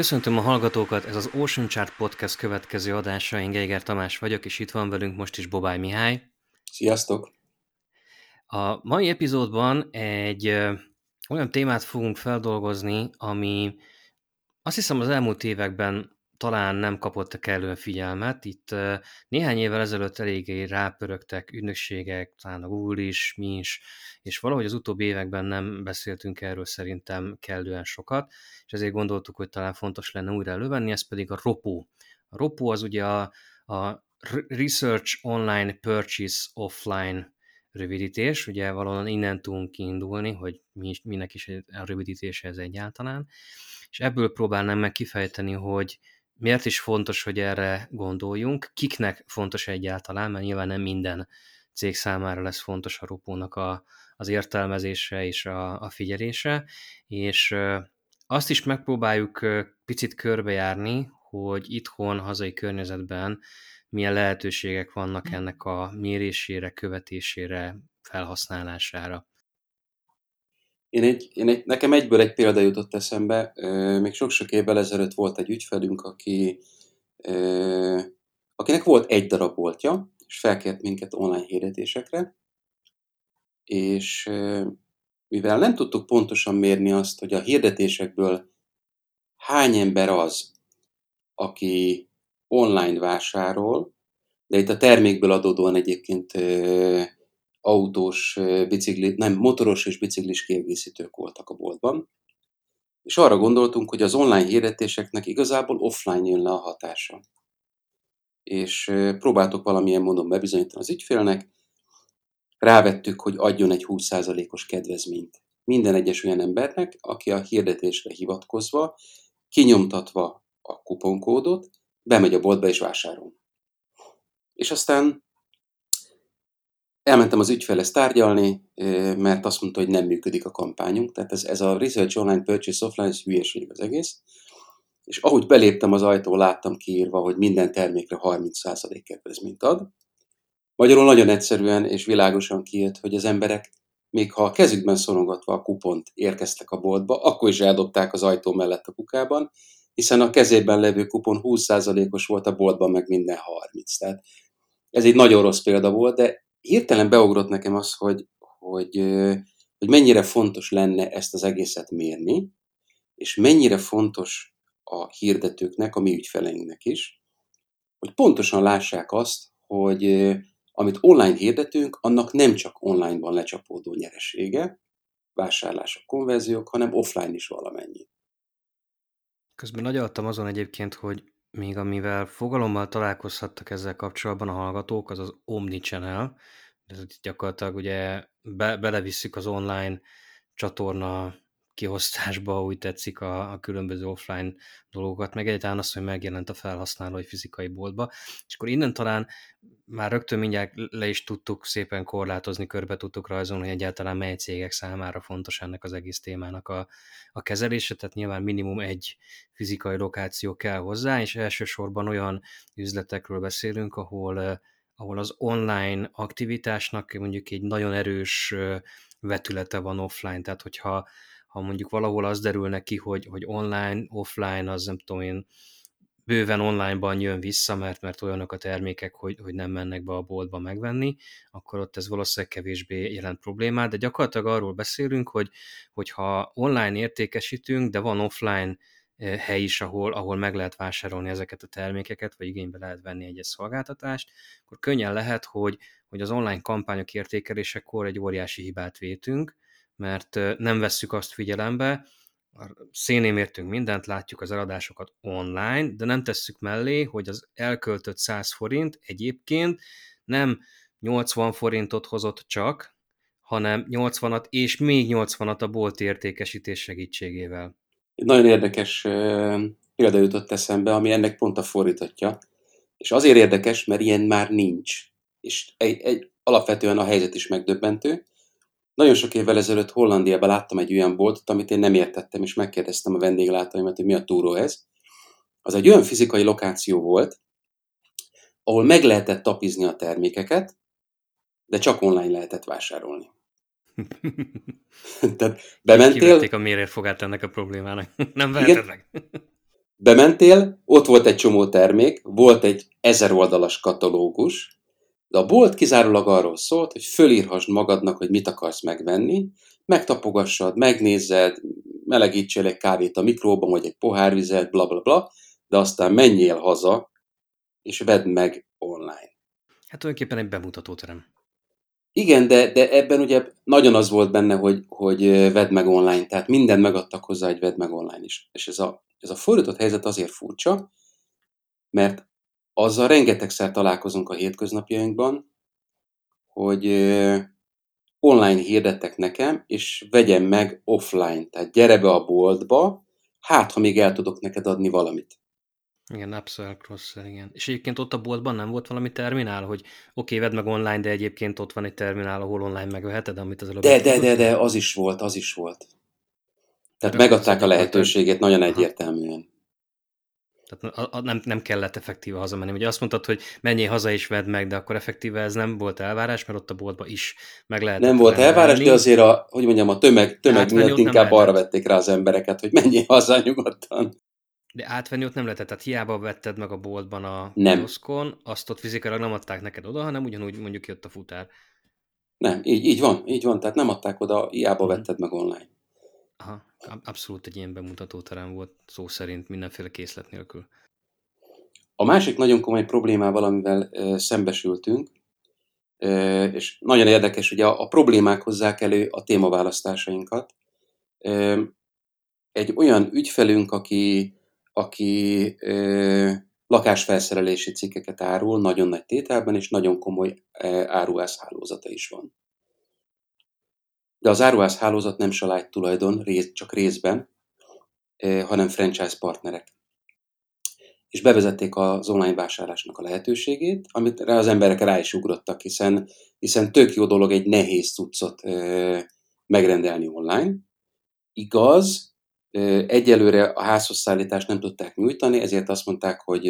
Köszöntöm a hallgatókat, ez az Ocean Chart Podcast következő adása, én Geiger Tamás vagyok, és itt van velünk most is Bobály Mihály. Sziasztok! A mai epizódban egy olyan témát fogunk feldolgozni, ami azt hiszem az elmúlt években talán nem kapott a kellően figyelmet. Itt néhány évvel ezelőtt eléggé rápörögtek ügynökségek, talán a Google is, mi is, és valahogy az utóbbi években nem beszéltünk erről szerintem kellően sokat, és ezért gondoltuk, hogy talán fontos lenne újra elővenni, ez pedig a ROPO. A ROPO az ugye a, a Research Online Purchase Offline rövidítés, ugye valahol innen tudunk kiindulni, hogy mi, minek is a rövidítése ez egyáltalán, és ebből próbálnám meg kifejteni, hogy miért is fontos, hogy erre gondoljunk, kiknek fontos egyáltalán, mert nyilván nem minden cég számára lesz fontos a ropónak a, az értelmezése és a, a figyelése, és azt is megpróbáljuk picit körbejárni, hogy itthon, hazai környezetben milyen lehetőségek vannak ennek a mérésére, követésére, felhasználására. Én egy, én egy, nekem egyből egy példa jutott eszembe. Még sok-sok évvel ezelőtt volt egy ügyfelünk, aki, akinek volt egy darab boltja, és felkért minket online hirdetésekre, és mivel nem tudtuk pontosan mérni azt, hogy a hirdetésekből hány ember az, aki online vásárol, de itt a termékből adódóan egyébként autós, bicikli, nem, motoros és biciklis kiegészítők voltak a boltban. És arra gondoltunk, hogy az online hirdetéseknek igazából offline jön le a hatása. És próbáltuk valamilyen módon bebizonyítani az ügyfélnek, rávettük, hogy adjon egy 20%-os kedvezményt minden egyes olyan embernek, aki a hirdetésre hivatkozva, kinyomtatva a kuponkódot, bemegy a boltba és vásárol. És aztán elmentem az ügyfele tárgyalni, mert azt mondta, hogy nem működik a kampányunk. Tehát ez, ez a Research Online Purchase Offline, ez hülyeség az egész. És ahogy beléptem az ajtó, láttam kiírva, hogy minden termékre 30% kedvezményt ad. Magyarul nagyon egyszerűen és világosan kijött, hogy az emberek, még ha a kezükben szorongatva a kupont érkeztek a boltba, akkor is eldobták az ajtó mellett a kukában, hiszen a kezében levő kupon 20%-os volt, a boltban meg minden 30. Tehát ez egy nagyon rossz példa volt, de hirtelen beugrott nekem az, hogy, hogy, hogy mennyire fontos lenne ezt az egészet mérni, és mennyire fontos a hirdetőknek, a mi ügyfeleinknek is, hogy pontosan lássák azt, hogy amit online hirdetünk, annak nem csak online-ban lecsapódó nyeresége, vásárlások, konverziók, hanem offline is valamennyi. Közben agyaltam azon egyébként, hogy még amivel fogalommal találkozhattak ezzel kapcsolatban a hallgatók, az az Omnichannel, ez gyakorlatilag ugye be, belevisszük az online csatorna kiosztásba, úgy tetszik a, a különböző offline dolgokat, meg egyáltalán az, hogy megjelent a felhasználó fizikai boltba, és akkor innen talán már rögtön mindjárt le is tudtuk szépen korlátozni, körbe tudtuk rajzolni, hogy egyáltalán mely cégek számára fontos ennek az egész témának a, a kezelése, tehát nyilván minimum egy fizikai lokáció kell hozzá, és elsősorban olyan üzletekről beszélünk, ahol, ahol az online aktivitásnak mondjuk egy nagyon erős vetülete van offline, tehát hogyha ha mondjuk valahol az derül ki, hogy, hogy online, offline, az nem tudom én, bőven onlineban jön vissza, mert, mert olyanok a termékek, hogy, hogy nem mennek be a boltba megvenni, akkor ott ez valószínűleg kevésbé jelent problémát, de gyakorlatilag arról beszélünk, hogy, hogyha online értékesítünk, de van offline eh, hely is, ahol, ahol meg lehet vásárolni ezeket a termékeket, vagy igénybe lehet venni egy szolgáltatást, akkor könnyen lehet, hogy, hogy az online kampányok értékelésekor egy óriási hibát vétünk, mert nem vesszük azt figyelembe, szénén értünk mindent, látjuk az eladásokat online, de nem tesszük mellé, hogy az elköltött 100 forint egyébként nem 80 forintot hozott csak, hanem 80-at és még 80-at a bolt értékesítés segítségével. Nagyon érdekes példa jutott eszembe, ami ennek pont a fordítottja. És azért érdekes, mert ilyen már nincs. És egy, egy, alapvetően a helyzet is megdöbbentő. Nagyon sok évvel ezelőtt Hollandiában láttam egy olyan boltot, amit én nem értettem, és megkérdeztem a vendéglátóimat, hogy mi a túró ez. Az egy olyan fizikai lokáció volt, ahol meg lehetett tapizni a termékeket, de csak online lehetett vásárolni. Tehát bementél... Kivették a mérőfogát ennek a problémának. Nem veheted meg. Bementél, ott volt egy csomó termék, volt egy ezer oldalas katalógus, de a bolt kizárólag arról szólt, hogy fölírhassd magadnak, hogy mit akarsz megvenni, megtapogassad, megnézed, melegítsél egy kávét a mikróban, vagy egy pohárvizet, bla bla bla, de aztán menjél haza, és vedd meg online. Hát tulajdonképpen egy bemutatóterem. Igen, de, de ebben ugye nagyon az volt benne, hogy, hogy vedd meg online, tehát minden megadtak hozzá, hogy vedd meg online is. És ez a, ez a fordított helyzet azért furcsa, mert azzal rengetegszer találkozunk a hétköznapjainkban, hogy online hirdettek nekem, és vegyem meg offline. Tehát gyere be a boltba, hát ha még el tudok neked adni valamit. Igen, upsell, cross igen. És egyébként ott a boltban nem volt valami terminál, hogy oké, okay, vedd meg online, de egyébként ott van egy terminál, ahol online megveheted, amit az előbb... De, de, de, de, az is volt, az is volt. Tehát de megadták a lehetőségét nagyon egyértelműen. Tehát a, a, nem, nem kellett effektíve hazamenni. Ugye azt mondtad, hogy menjél haza és vedd meg, de akkor effektíve ez nem volt elvárás, mert ott a boltba is meg lehet. Nem volt elvárás, de azért a, hogy mondjam, a tömeg, tömeg miatt inkább arra vették rá az embereket, hogy menjél haza nyugodtan. De átvenni ott nem lehetett, tehát hiába vetted meg a boltban a nem. Oszkon, azt ott fizikailag nem adták neked oda, hanem ugyanúgy mondjuk jött a futár. Nem, így, így van, így van, tehát nem adták oda, hiába hmm. vetted meg online. Aha, abszolút egy ilyen bemutatóterem volt, szó szerint mindenféle készlet nélkül. A másik nagyon komoly problémával, amivel e, szembesültünk, e, és nagyon érdekes, ugye a, a problémák hozzák elő a témaválasztásainkat. E, egy olyan ügyfelünk, aki aki ö, lakásfelszerelési cikkeket árul nagyon nagy tételben, és nagyon komoly áruház is van. De az áruház hálózat nem salágy tulajdon, rész, csak részben, hanem franchise partnerek. És bevezették az online vásárlásnak a lehetőségét, amit az emberek rá is ugrottak, hiszen, hiszen tök jó dolog egy nehéz cuccot megrendelni online. Igaz, Egyelőre a házhoz szállítást nem tudták nyújtani, ezért azt mondták, hogy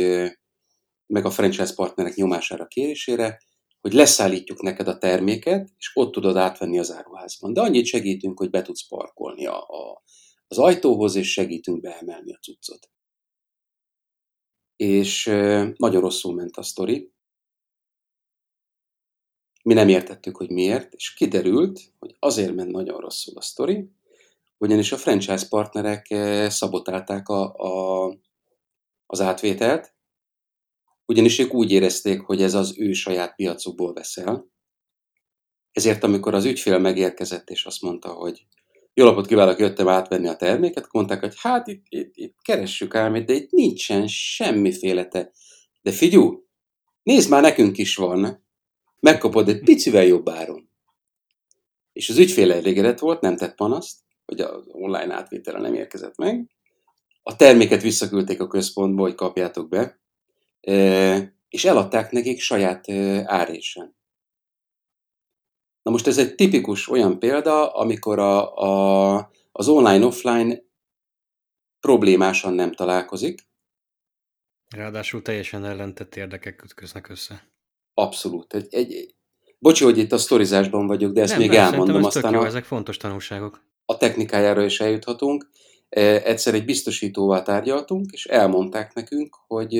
meg a franchise partnerek nyomására kérésére, hogy leszállítjuk neked a terméket, és ott tudod átvenni az áruházban. De annyit segítünk, hogy be tudsz parkolni a, a, az ajtóhoz, és segítünk beemelni a cuccot. És nagyon rosszul ment a sztori. Mi nem értettük, hogy miért, és kiderült, hogy azért ment nagyon rosszul a sztori, ugyanis a franchise partnerek szabotálták a, a, az átvételt, ugyanis ők úgy érezték, hogy ez az ő saját piacukból veszel. Ezért, amikor az ügyfél megérkezett, és azt mondta, hogy jó napot kívánok, jöttem átvenni a terméket, mondták, hogy hát itt, itt, itt keressük ám, de itt nincsen semmiféle te. De figyú, nézd már, nekünk is van. Megkapod egy picivel jobb áron. És az ügyfél elégedett volt, nem tett panaszt, hogy az online átvétele nem érkezett meg. A terméket visszaküldték a központba, hogy kapjátok be, és eladták nekik saját árésen. Na most ez egy tipikus olyan példa, amikor a, a, az online-offline problémásan nem találkozik. Ráadásul teljesen ellentett érdekek ütköznek össze. Abszolút. Egy, egy, bocsi, hogy itt a sztorizásban vagyok, de ezt nem, még elmondom. Aztán jó, a... ezek fontos tanulságok a technikájára is eljuthatunk. Egyszer egy biztosítóval tárgyaltunk, és elmondták nekünk, hogy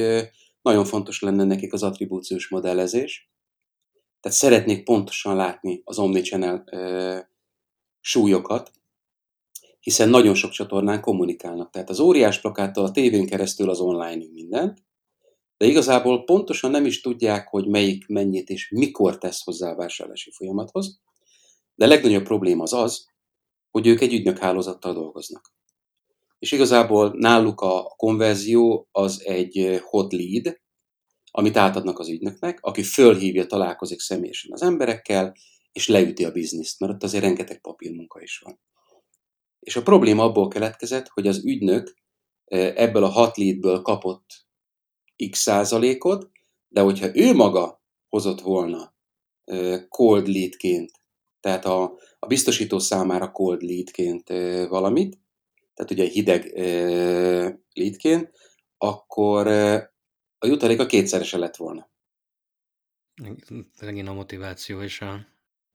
nagyon fontos lenne nekik az attribúciós modellezés. Tehát szeretnék pontosan látni az Omnichannel e, súlyokat, hiszen nagyon sok csatornán kommunikálnak. Tehát az óriás plakáttal a tévén keresztül az online mindent, de igazából pontosan nem is tudják, hogy melyik mennyit és mikor tesz hozzá a vásárlási folyamathoz. De a legnagyobb probléma az az, hogy ők egy ügynökhálózattal dolgoznak. És igazából náluk a konverzió az egy hot lead, amit átadnak az ügynöknek, aki fölhívja, találkozik személyesen az emberekkel, és leüti a bizniszt, mert ott azért rengeteg papírmunka is van. És a probléma abból keletkezett, hogy az ügynök ebből a hat leadből kapott x százalékot, de hogyha ő maga hozott volna cold leadként, tehát a, a biztosító számára cold leadként valamit, tehát ugye hideg leadként, akkor a jutalék a kétszerese lett volna. Megint a motiváció és a...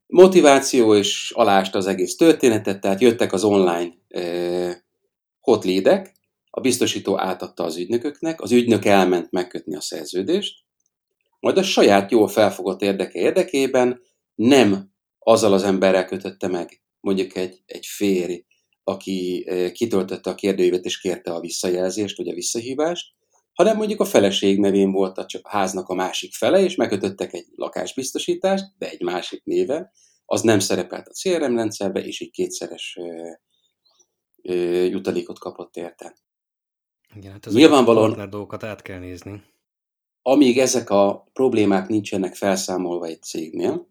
Motiváció és alást az egész történetet, tehát jöttek az online hot leadek, a biztosító átadta az ügynököknek, az ügynök elment megkötni a szerződést, majd a saját jól felfogott érdeke érdekében nem azzal az emberrel kötötte meg, mondjuk egy, egy férj, aki kitöltötte a kérdőívet és kérte a visszajelzést, vagy a visszahívást, hanem mondjuk a feleség nevén volt a háznak a másik fele, és megkötöttek egy lakásbiztosítást, de egy másik néve, az nem szerepelt a CRM rendszerbe, és így kétszeres ö, ö, jutalékot kapott érte. Igen, hát Nyilvánvalóan a dolgokat át kell nézni. Amíg ezek a problémák nincsenek felszámolva egy cégnél,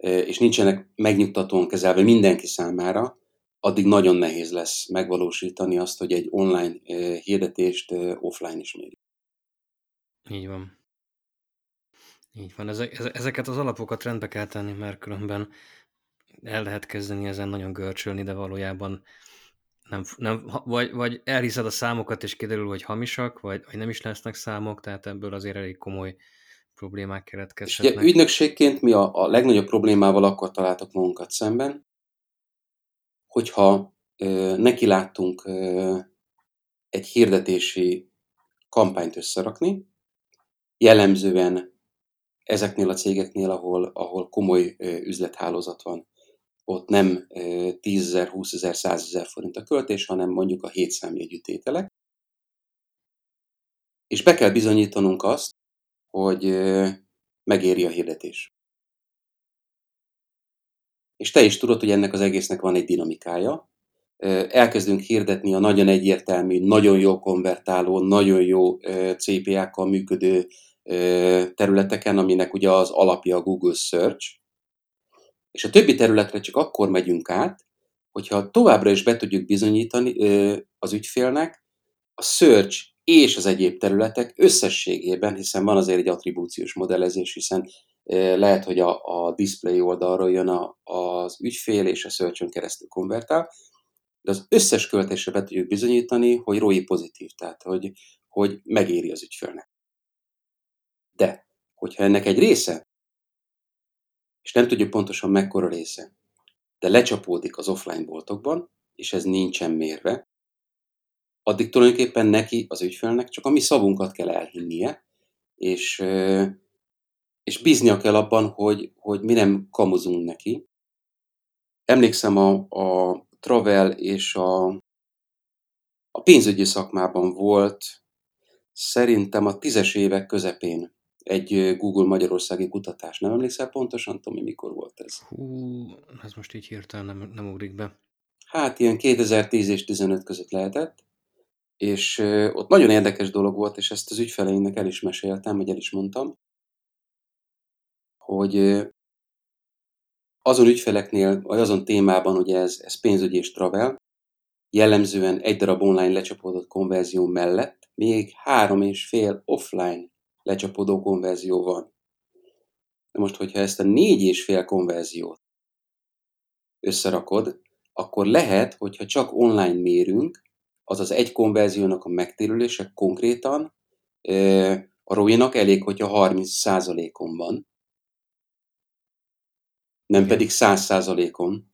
és nincsenek megnyugtatóan kezelve mindenki számára, addig nagyon nehéz lesz megvalósítani azt, hogy egy online hirdetést offline is mérjük. Így van. Így van. Ezeket az alapokat rendbe kell tenni, mert különben el lehet kezdeni ezen nagyon görcsölni, de valójában nem, nem, vagy, vagy elhiszed a számokat, és kiderül, hogy hamisak, vagy, vagy nem is lesznek számok, tehát ebből azért elég komoly problémák keletkezhetnek. ugye ügynökségként mi a, a legnagyobb problémával akkor találtak magunkat szemben, hogyha ö, neki láttunk ö, egy hirdetési kampányt összerakni, jellemzően ezeknél a cégeknél, ahol, ahol komoly üzlethálózat van, ott nem 10 ezer, 20 ezer, 100 ezer forint a költés, hanem mondjuk a 7 számjegyű tételek. És be kell bizonyítanunk azt, hogy megéri a hirdetés. És te is tudod, hogy ennek az egésznek van egy dinamikája. Elkezdünk hirdetni a nagyon egyértelmű, nagyon jó konvertáló, nagyon jó CPA-kkal működő területeken, aminek ugye az alapja a Google Search, és a többi területre csak akkor megyünk át, hogyha továbbra is be tudjuk bizonyítani az ügyfélnek a search és az egyéb területek összességében, hiszen van azért egy attribúciós modellezés, hiszen lehet, hogy a, a display oldalról jön a, az ügyfél, és a search keresztül konvertál, de az összes költésre be tudjuk bizonyítani, hogy ROI pozitív, tehát hogy, hogy megéri az ügyfélnek. De, hogyha ennek egy része és nem tudjuk pontosan mekkora része, de lecsapódik az offline boltokban, és ez nincsen mérve, addig tulajdonképpen neki, az ügyfélnek csak a mi szavunkat kell elhinnie, és, és bíznia kell abban, hogy, hogy mi nem kamuzunk neki. Emlékszem a, a travel és a, a pénzügyi szakmában volt szerintem a tízes évek közepén egy Google Magyarországi kutatás. Nem emlékszel pontosan, Tomi, mikor volt ez? Hú, ez most így hirtelen nem, nem ugrik be. Hát ilyen 2010 és 15 között lehetett, és ott nagyon érdekes dolog volt, és ezt az ügyfeleimnek el is meséltem, vagy el is mondtam, hogy azon ügyfeleknél, vagy azon témában, hogy ez, ez pénzügyi és travel, jellemzően egy darab online lecsapódott konverzió mellett még három és fél offline lecsapódó konverzió van. De most, hogyha ezt a négy és fél konverziót összerakod, akkor lehet, hogyha csak online mérünk, azaz egy konverziónak a megtérülése konkrétan a ROI-nak elég, hogyha 30%-on van, nem pedig 100%-on.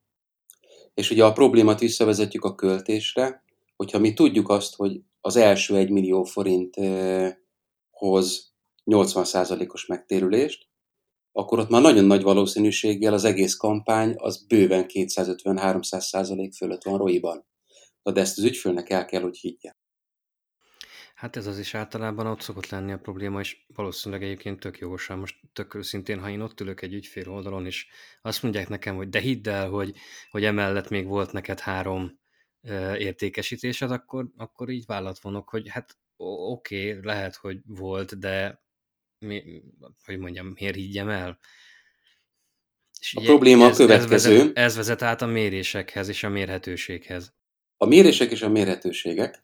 És ugye a problémát visszavezetjük a költésre, hogyha mi tudjuk azt, hogy az első 1 millió forinthoz 80%-os megtérülést, akkor ott már nagyon nagy valószínűséggel az egész kampány az bőven 250-300% fölött van ROI-ban. De ezt az ügyfélnek el kell, hogy higgye. Hát ez az is általában ott szokott lenni a probléma, és valószínűleg egyébként tök jogosan. Most tök őszintén, ha én ott ülök egy ügyfél oldalon, és azt mondják nekem, hogy de hidd el, hogy, hogy emellett még volt neked három értékesítésed, akkor, akkor így vállat vonok, hogy hát oké, okay, lehet, hogy volt, de mi, hogy mondjam, miért higgyem el? És a probléma ez, a következő. Ez vezet, ez vezet át a mérésekhez és a mérhetőséghez. A mérések és a mérhetőségek.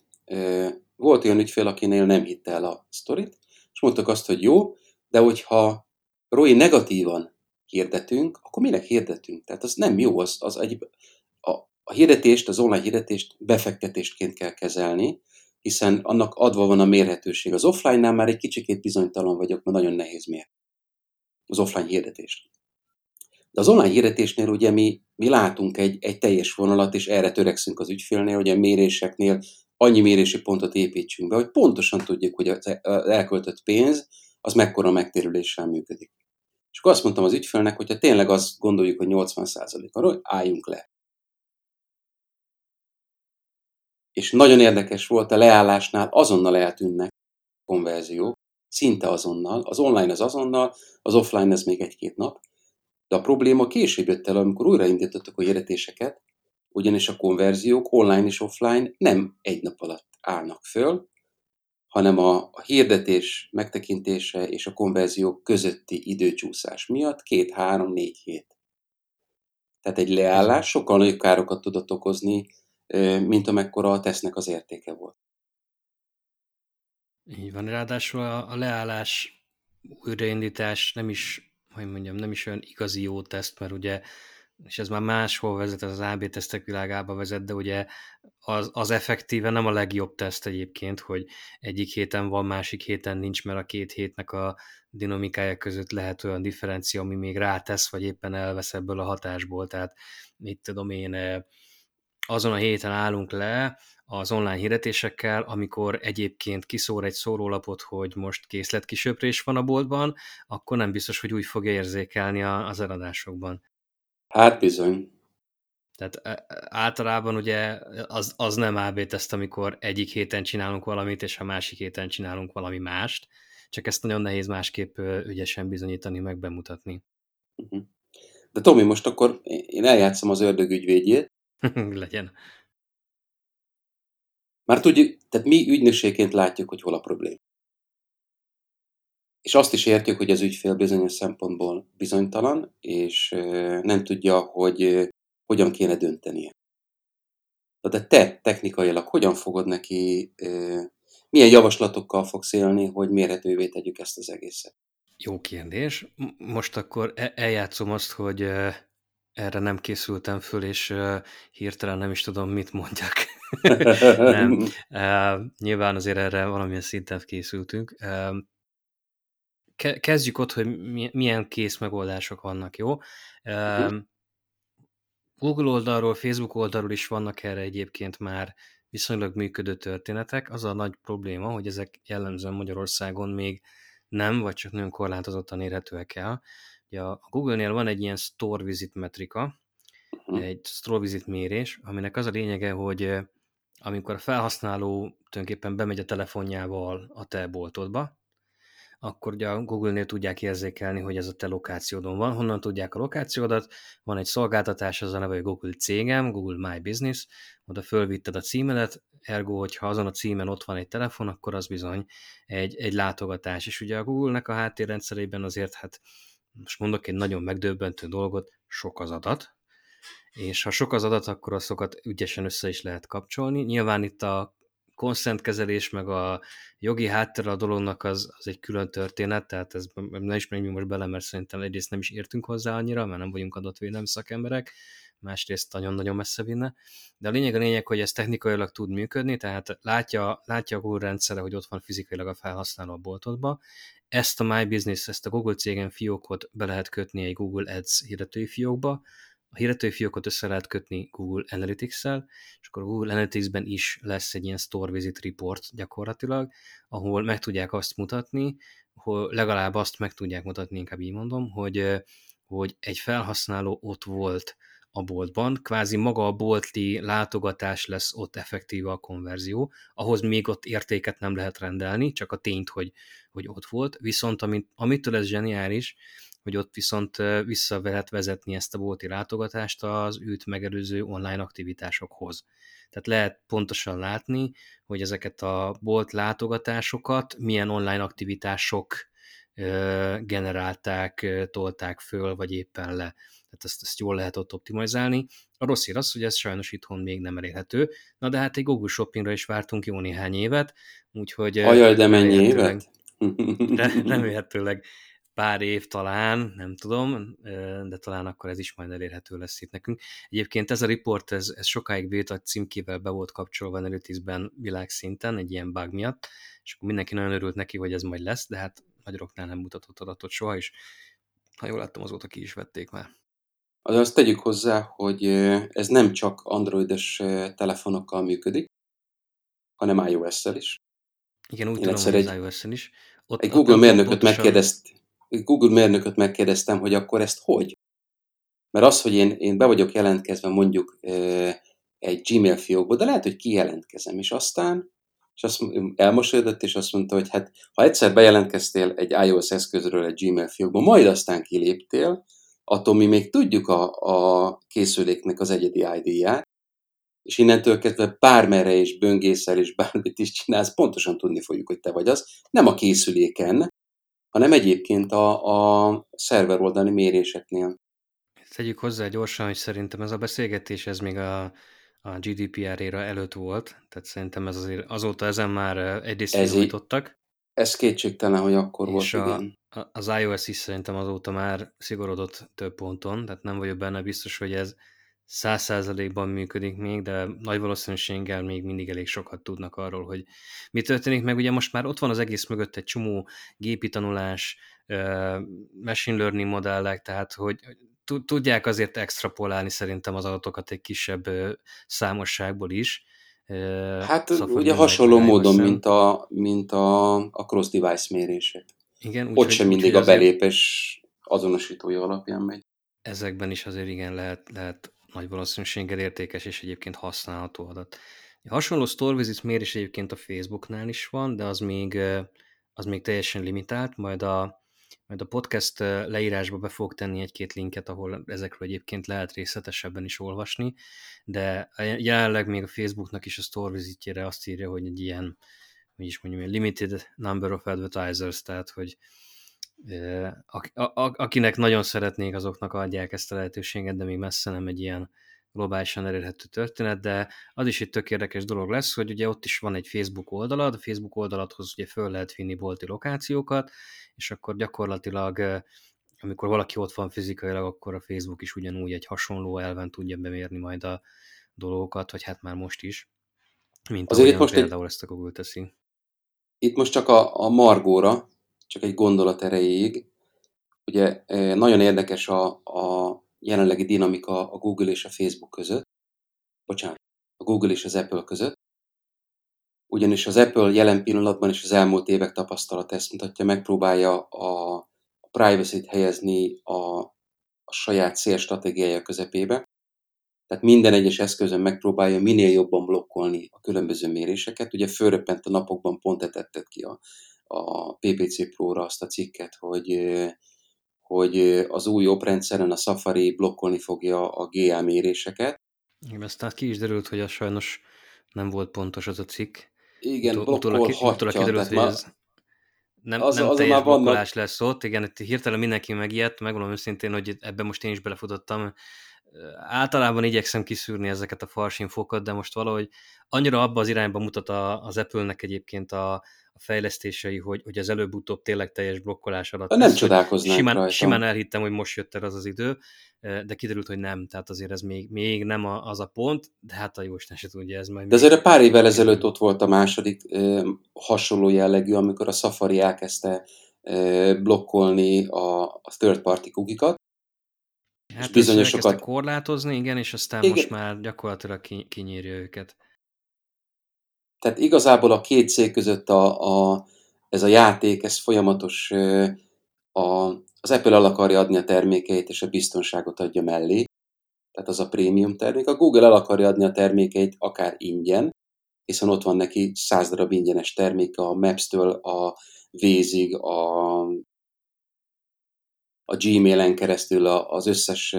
Volt olyan ügyfél, akinél nem hitte el a sztorit, és mondtak azt, hogy jó, de hogyha ROI negatívan hirdetünk, akkor minek hirdetünk? Tehát az nem jó, az, az egy, a, a hirdetést, az online hirdetést befektetésként kell kezelni, hiszen annak adva van a mérhetőség. Az offline-nál már egy kicsikét bizonytalan vagyok, mert nagyon nehéz mér az offline hirdetést. De az online hirdetésnél ugye mi, mi látunk egy, egy teljes vonalat, és erre törekszünk az ügyfélnél, hogy a méréseknél annyi mérési pontot építsünk be, hogy pontosan tudjuk, hogy az elköltött pénz az mekkora megtérüléssel működik. És akkor azt mondtam az ügyfélnek, hogy ha tényleg azt gondoljuk, hogy 80% arról, álljunk le. És nagyon érdekes volt, a leállásnál azonnal eltűnnek konverziók, szinte azonnal. Az online az azonnal, az offline ez még egy-két nap. De a probléma később jött el, amikor újraindítottuk a hirdetéseket, ugyanis a konverziók online és offline nem egy nap alatt állnak föl, hanem a, hirdetés megtekintése és a konverziók közötti időcsúszás miatt két, három, négy hét. Tehát egy leállás sokkal nagyobb károkat tudott okozni, mint amekkora a tesznek az értéke volt. Így van, ráadásul a, a leállás, újraindítás nem is, hogy mondjam, nem is olyan igazi jó teszt, mert ugye és ez már máshol vezet, ez az AB tesztek világába vezet, de ugye az, az effektíve nem a legjobb teszt egyébként, hogy egyik héten van, másik héten nincs, mert a két hétnek a dinamikája között lehet olyan differencia, ami még rátesz, vagy éppen elvesz ebből a hatásból. Tehát mit tudom én, eh, azon a héten állunk le az online hirdetésekkel, amikor egyébként kiszór egy szórólapot, hogy most készletkisöprés van a boltban, akkor nem biztos, hogy úgy fogja érzékelni az eladásokban. Hát bizony. Tehát általában ugye az, az nem AB teszt, amikor egyik héten csinálunk valamit, és a másik héten csinálunk valami mást, csak ezt nagyon nehéz másképp ügyesen bizonyítani, meg bemutatni. Mhm. De Tomi, most akkor én eljátszom az ördög ügyvédjét. Legyen. Már tudjuk, tehát mi ügynökségként látjuk, hogy hol a probléma. És azt is értjük, hogy az ügyfél bizonyos szempontból bizonytalan, és nem tudja, hogy hogyan kéne döntenie. De te technikailag hogyan fogod neki, milyen javaslatokkal fogsz élni, hogy mérhetővé tegyük ezt az egészet? Jó kérdés. Most akkor e-, eljátszom azt, hogy erre nem készültem föl, és hirtelen nem is tudom, mit mondjak. nem. Nyilván azért erre valamilyen szinten készültünk kezdjük ott, hogy milyen kész megoldások vannak, jó? Uh-huh. Google oldalról, Facebook oldalról is vannak erre egyébként már viszonylag működő történetek. Az a nagy probléma, hogy ezek jellemzően Magyarországon még nem, vagy csak nagyon korlátozottan érhetőek el. Ugye a Google-nél van egy ilyen store visit metrika, uh-huh. egy store visit mérés, aminek az a lényege, hogy amikor a felhasználó tulajdonképpen bemegy a telefonjával a te boltodba, akkor ugye a Google-nél tudják érzékelni, hogy ez a te lokációdon van. Honnan tudják a lokációdat? Van egy szolgáltatás, az a neve, hogy Google cégem, Google My Business, oda fölvitted a címedet, ergo, hogyha azon a címen ott van egy telefon, akkor az bizony egy, egy látogatás. És ugye a Google-nek a háttérrendszerében azért, hát most mondok egy nagyon megdöbbentő dolgot, sok az adat, és ha sok az adat, akkor azokat ügyesen össze is lehet kapcsolni. Nyilván itt a consent kezelés, meg a jogi háttere a dolognak az, az egy külön történet, tehát ez nem is menjünk most bele, mert szerintem egyrészt nem is értünk hozzá annyira, mert nem vagyunk adatvédelmi szakemberek, másrészt nagyon-nagyon messze vinne. De a lényeg a lényeg, hogy ez technikailag tud működni, tehát látja, látja a Google rendszere, hogy ott van fizikailag a felhasználó a boltodba. Ezt a My Business, ezt a Google cégen fiókot be lehet kötni egy Google Ads hirdetői fiókba, a hirdetői fiókot össze lehet kötni Google Analytics-szel, és akkor Google Analytics-ben is lesz egy ilyen Store Visit Report gyakorlatilag, ahol meg tudják azt mutatni, hogy legalább azt meg tudják mutatni, inkább így mondom, hogy, hogy egy felhasználó ott volt a boltban, kvázi maga a bolti látogatás lesz ott effektíve a konverzió, ahhoz még ott értéket nem lehet rendelni, csak a tényt, hogy, hogy ott volt, viszont amit, amitől ez zseniális, hogy ott viszont vissza lehet vezetni ezt a bolti látogatást az őt megelőző online aktivitásokhoz. Tehát lehet pontosan látni, hogy ezeket a bolt látogatásokat milyen online aktivitások generálták, tolták föl, vagy éppen le. Tehát ezt, ezt jól lehet ott optimalizálni. A rossz hír az, hogy ez sajnos itthon még nem elérhető. Na de hát egy Google Shoppingra is vártunk jó néhány évet, úgyhogy... Ajaj, de mennyi évet? Remélhetőleg pár év talán, nem tudom, de talán akkor ez is majd elérhető lesz itt nekünk. Egyébként ez a report, ez, ez sokáig beta címkével be volt kapcsolva Analytics-ben világszinten, egy ilyen bug miatt, és akkor mindenki nagyon örült neki, hogy ez majd lesz, de hát magyaroknál nem mutatott adatot soha, és ha jól láttam, azóta ki is vették már. Az azt tegyük hozzá, hogy ez nem csak androides telefonokkal működik, hanem iOS-szel is. Igen, úgy Én tudom, hogy egy- az iOS-en is. Ott, Egy Google mérnököt pontosan- megkérdezt, Google mérnököt megkérdeztem, hogy akkor ezt hogy? Mert az, hogy én, én be vagyok jelentkezve mondjuk egy Gmail fiókba, de lehet, hogy kijelentkezem, és aztán és azt elmosolyodott, és azt mondta, hogy hát ha egyszer bejelentkeztél egy iOS eszközről egy Gmail fiókba, majd aztán kiléptél, attól mi még tudjuk a, a készüléknek az egyedi ID-ját, és innentől kezdve bármerre is böngészel, és bármit is csinálsz, pontosan tudni fogjuk, hogy te vagy az. Nem a készüléken, hanem egyébként a, a szerver oldali méréseknél. Tegyük hozzá gyorsan, hogy szerintem ez a beszélgetés ez még a, a GDPR-éra előtt volt, tehát szerintem ez azért azóta ezen már egyrészt Ez javítottak, Ez kétségtelen, hogy akkor volt, és a, igen. az iOS is szerintem azóta már szigorodott több ponton, tehát nem vagyok benne biztos, hogy ez száz százalékban működik még, de nagy valószínűséggel még mindig elég sokat tudnak arról, hogy mi történik, meg ugye most már ott van az egész mögött egy csomó gépi tanulás, machine learning modellek, tehát hogy tud- tudják azért extrapolálni szerintem az adatokat egy kisebb számosságból is. Hát Safari-on ugye hasonló módon, iOS-en. mint a, mint a, a cross-device mérések. Igen, Ott úgyhogy- sem mindig a belépés azonosítója alapján megy. ezekben is azért igen lehet, lehet nagy valószínűséggel értékes és egyébként használható adat. Hasonló store visit mérés egyébként a Facebooknál is van, de az még, az még teljesen limitált, majd a, majd a podcast leírásba be fogok tenni egy-két linket, ahol ezekről egyébként lehet részletesebben is olvasni, de jelenleg még a Facebooknak is a store visitjére azt írja, hogy egy ilyen, hogy is mondjam, limited number of advertisers, tehát hogy akinek nagyon szeretnék, azoknak adják ezt a lehetőséget, de még messze nem egy ilyen globálisan elérhető történet, de az is egy tök érdekes dolog lesz, hogy ugye ott is van egy Facebook oldalad, a Facebook oldaladhoz ugye föl lehet vinni bolti lokációkat, és akkor gyakorlatilag amikor valaki ott van fizikailag, akkor a Facebook is ugyanúgy egy hasonló elven tudja bemérni majd a dolgokat, vagy hát már most is, mint Azért itt most egy- például ezt a Google teszi. Itt most csak a, a Margóra, csak egy gondolat erejéig. Ugye eh, nagyon érdekes a, a jelenlegi dinamika a Google és a Facebook között. Bocsánat, a Google és az Apple között. Ugyanis az Apple jelen pillanatban és az elmúlt évek tapasztalat ezt mutatja, megpróbálja a, a privacy-t helyezni a, a saját célstratégiája közepébe. Tehát minden egyes eszközön megpróbálja minél jobban blokkolni a különböző méréseket. Ugye fölröppent a napokban, pont te tetted ki a, a PPC Pro-ra azt a cikket, hogy, hogy az új oprendszeren a Safari blokkolni fogja a GA méréseket. Igen, aztán ki is derült, hogy az sajnos nem volt pontos az a cikk. Igen, ki- blokkolhatja. utólag kiderült, hogy már- ez nem, az- nem azon teljes már vannak- blokkolás lesz ott. Igen, itt hirtelen mindenki megijedt, megmondom őszintén, hogy ebben most én is belefutottam. Általában igyekszem kiszűrni ezeket a farsinfokat, de most valahogy annyira abba az irányba mutat a, az Apple-nek egyébként a, a fejlesztései, hogy, hogy az előbb-utóbb tényleg teljes blokkolás alatt Nem csodálkoznánk simán, rajta. simán elhittem, hogy most jött el az az idő, de kiderült, hogy nem, tehát azért ez még, még nem a, az a pont, de hát a jóisten se tudja, ez majd De azért a pár évvel ezelőtt ott volt a második ö, hasonló jellegű, amikor a Safari elkezdte ö, blokkolni a, a third party cookikat. Hát És bizonyosokat korlátozni, igen, és aztán Igen. most már gyakorlatilag ki, kinyírja őket. Tehát igazából a két cég között a, a, ez a játék, ez folyamatos, a, az Apple el akarja adni a termékeit, és a biztonságot adja mellé. Tehát az a prémium termék. A Google el akarja adni a termékeit akár ingyen, hiszen ott van neki száz darab ingyenes terméke a Maps-től a Waze-ig, a, a Gmail-en keresztül az összes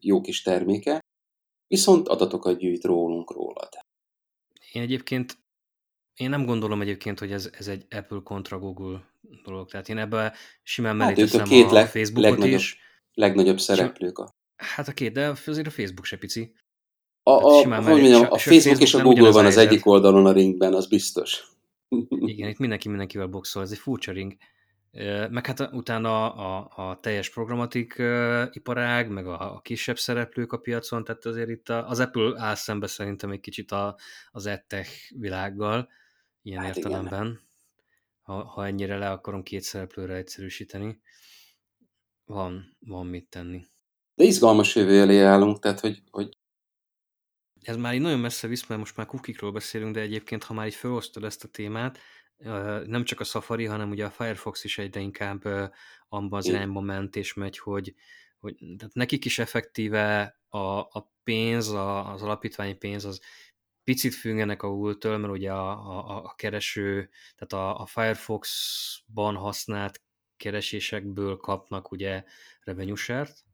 jó kis terméke, viszont adatokat gyűjt rólunk rólad. Én egyébként, én nem gondolom egyébként, hogy ez, ez egy Apple kontra Google dolog. Tehát én ebbe simán mellé Hát ők a teszem két a, leg- Facebookot legnagyobb is. Legnagyobb szereplők. A, Hát a két, de azért a Facebook se pici. a, a, simán mellé- mondjam, a- a Facebook és a Google van az helyzet. egyik oldalon a ringben, az biztos. Igen, itt mindenki mindenkivel boxol, ez egy furcsa ring. Meg hát utána a, a teljes programatik iparág, meg a, a kisebb szereplők a piacon, tehát azért itt a, az Apple áll szembe szerintem egy kicsit a, az edtech világgal, ilyen Hát igen. értelemben, ha, ha ennyire le akarom két szereplőre egyszerűsíteni. Van, van mit tenni. De izgalmas jövő elé állunk, tehát hogy, hogy Ez már így nagyon messze visz, mert most már kukikról beszélünk, de egyébként, ha már így felosztod ezt a témát, nem csak a Safari, hanem ugye a Firefox is egyre inkább abban az irányba ment és megy, hogy, hogy tehát nekik is effektíve a, a pénz, a, az alapítványi pénz az picit függenek a Google-től, mert ugye a, a, a kereső, tehát a, a Firefox-ban használt keresésekből kapnak ugye revenue share-t,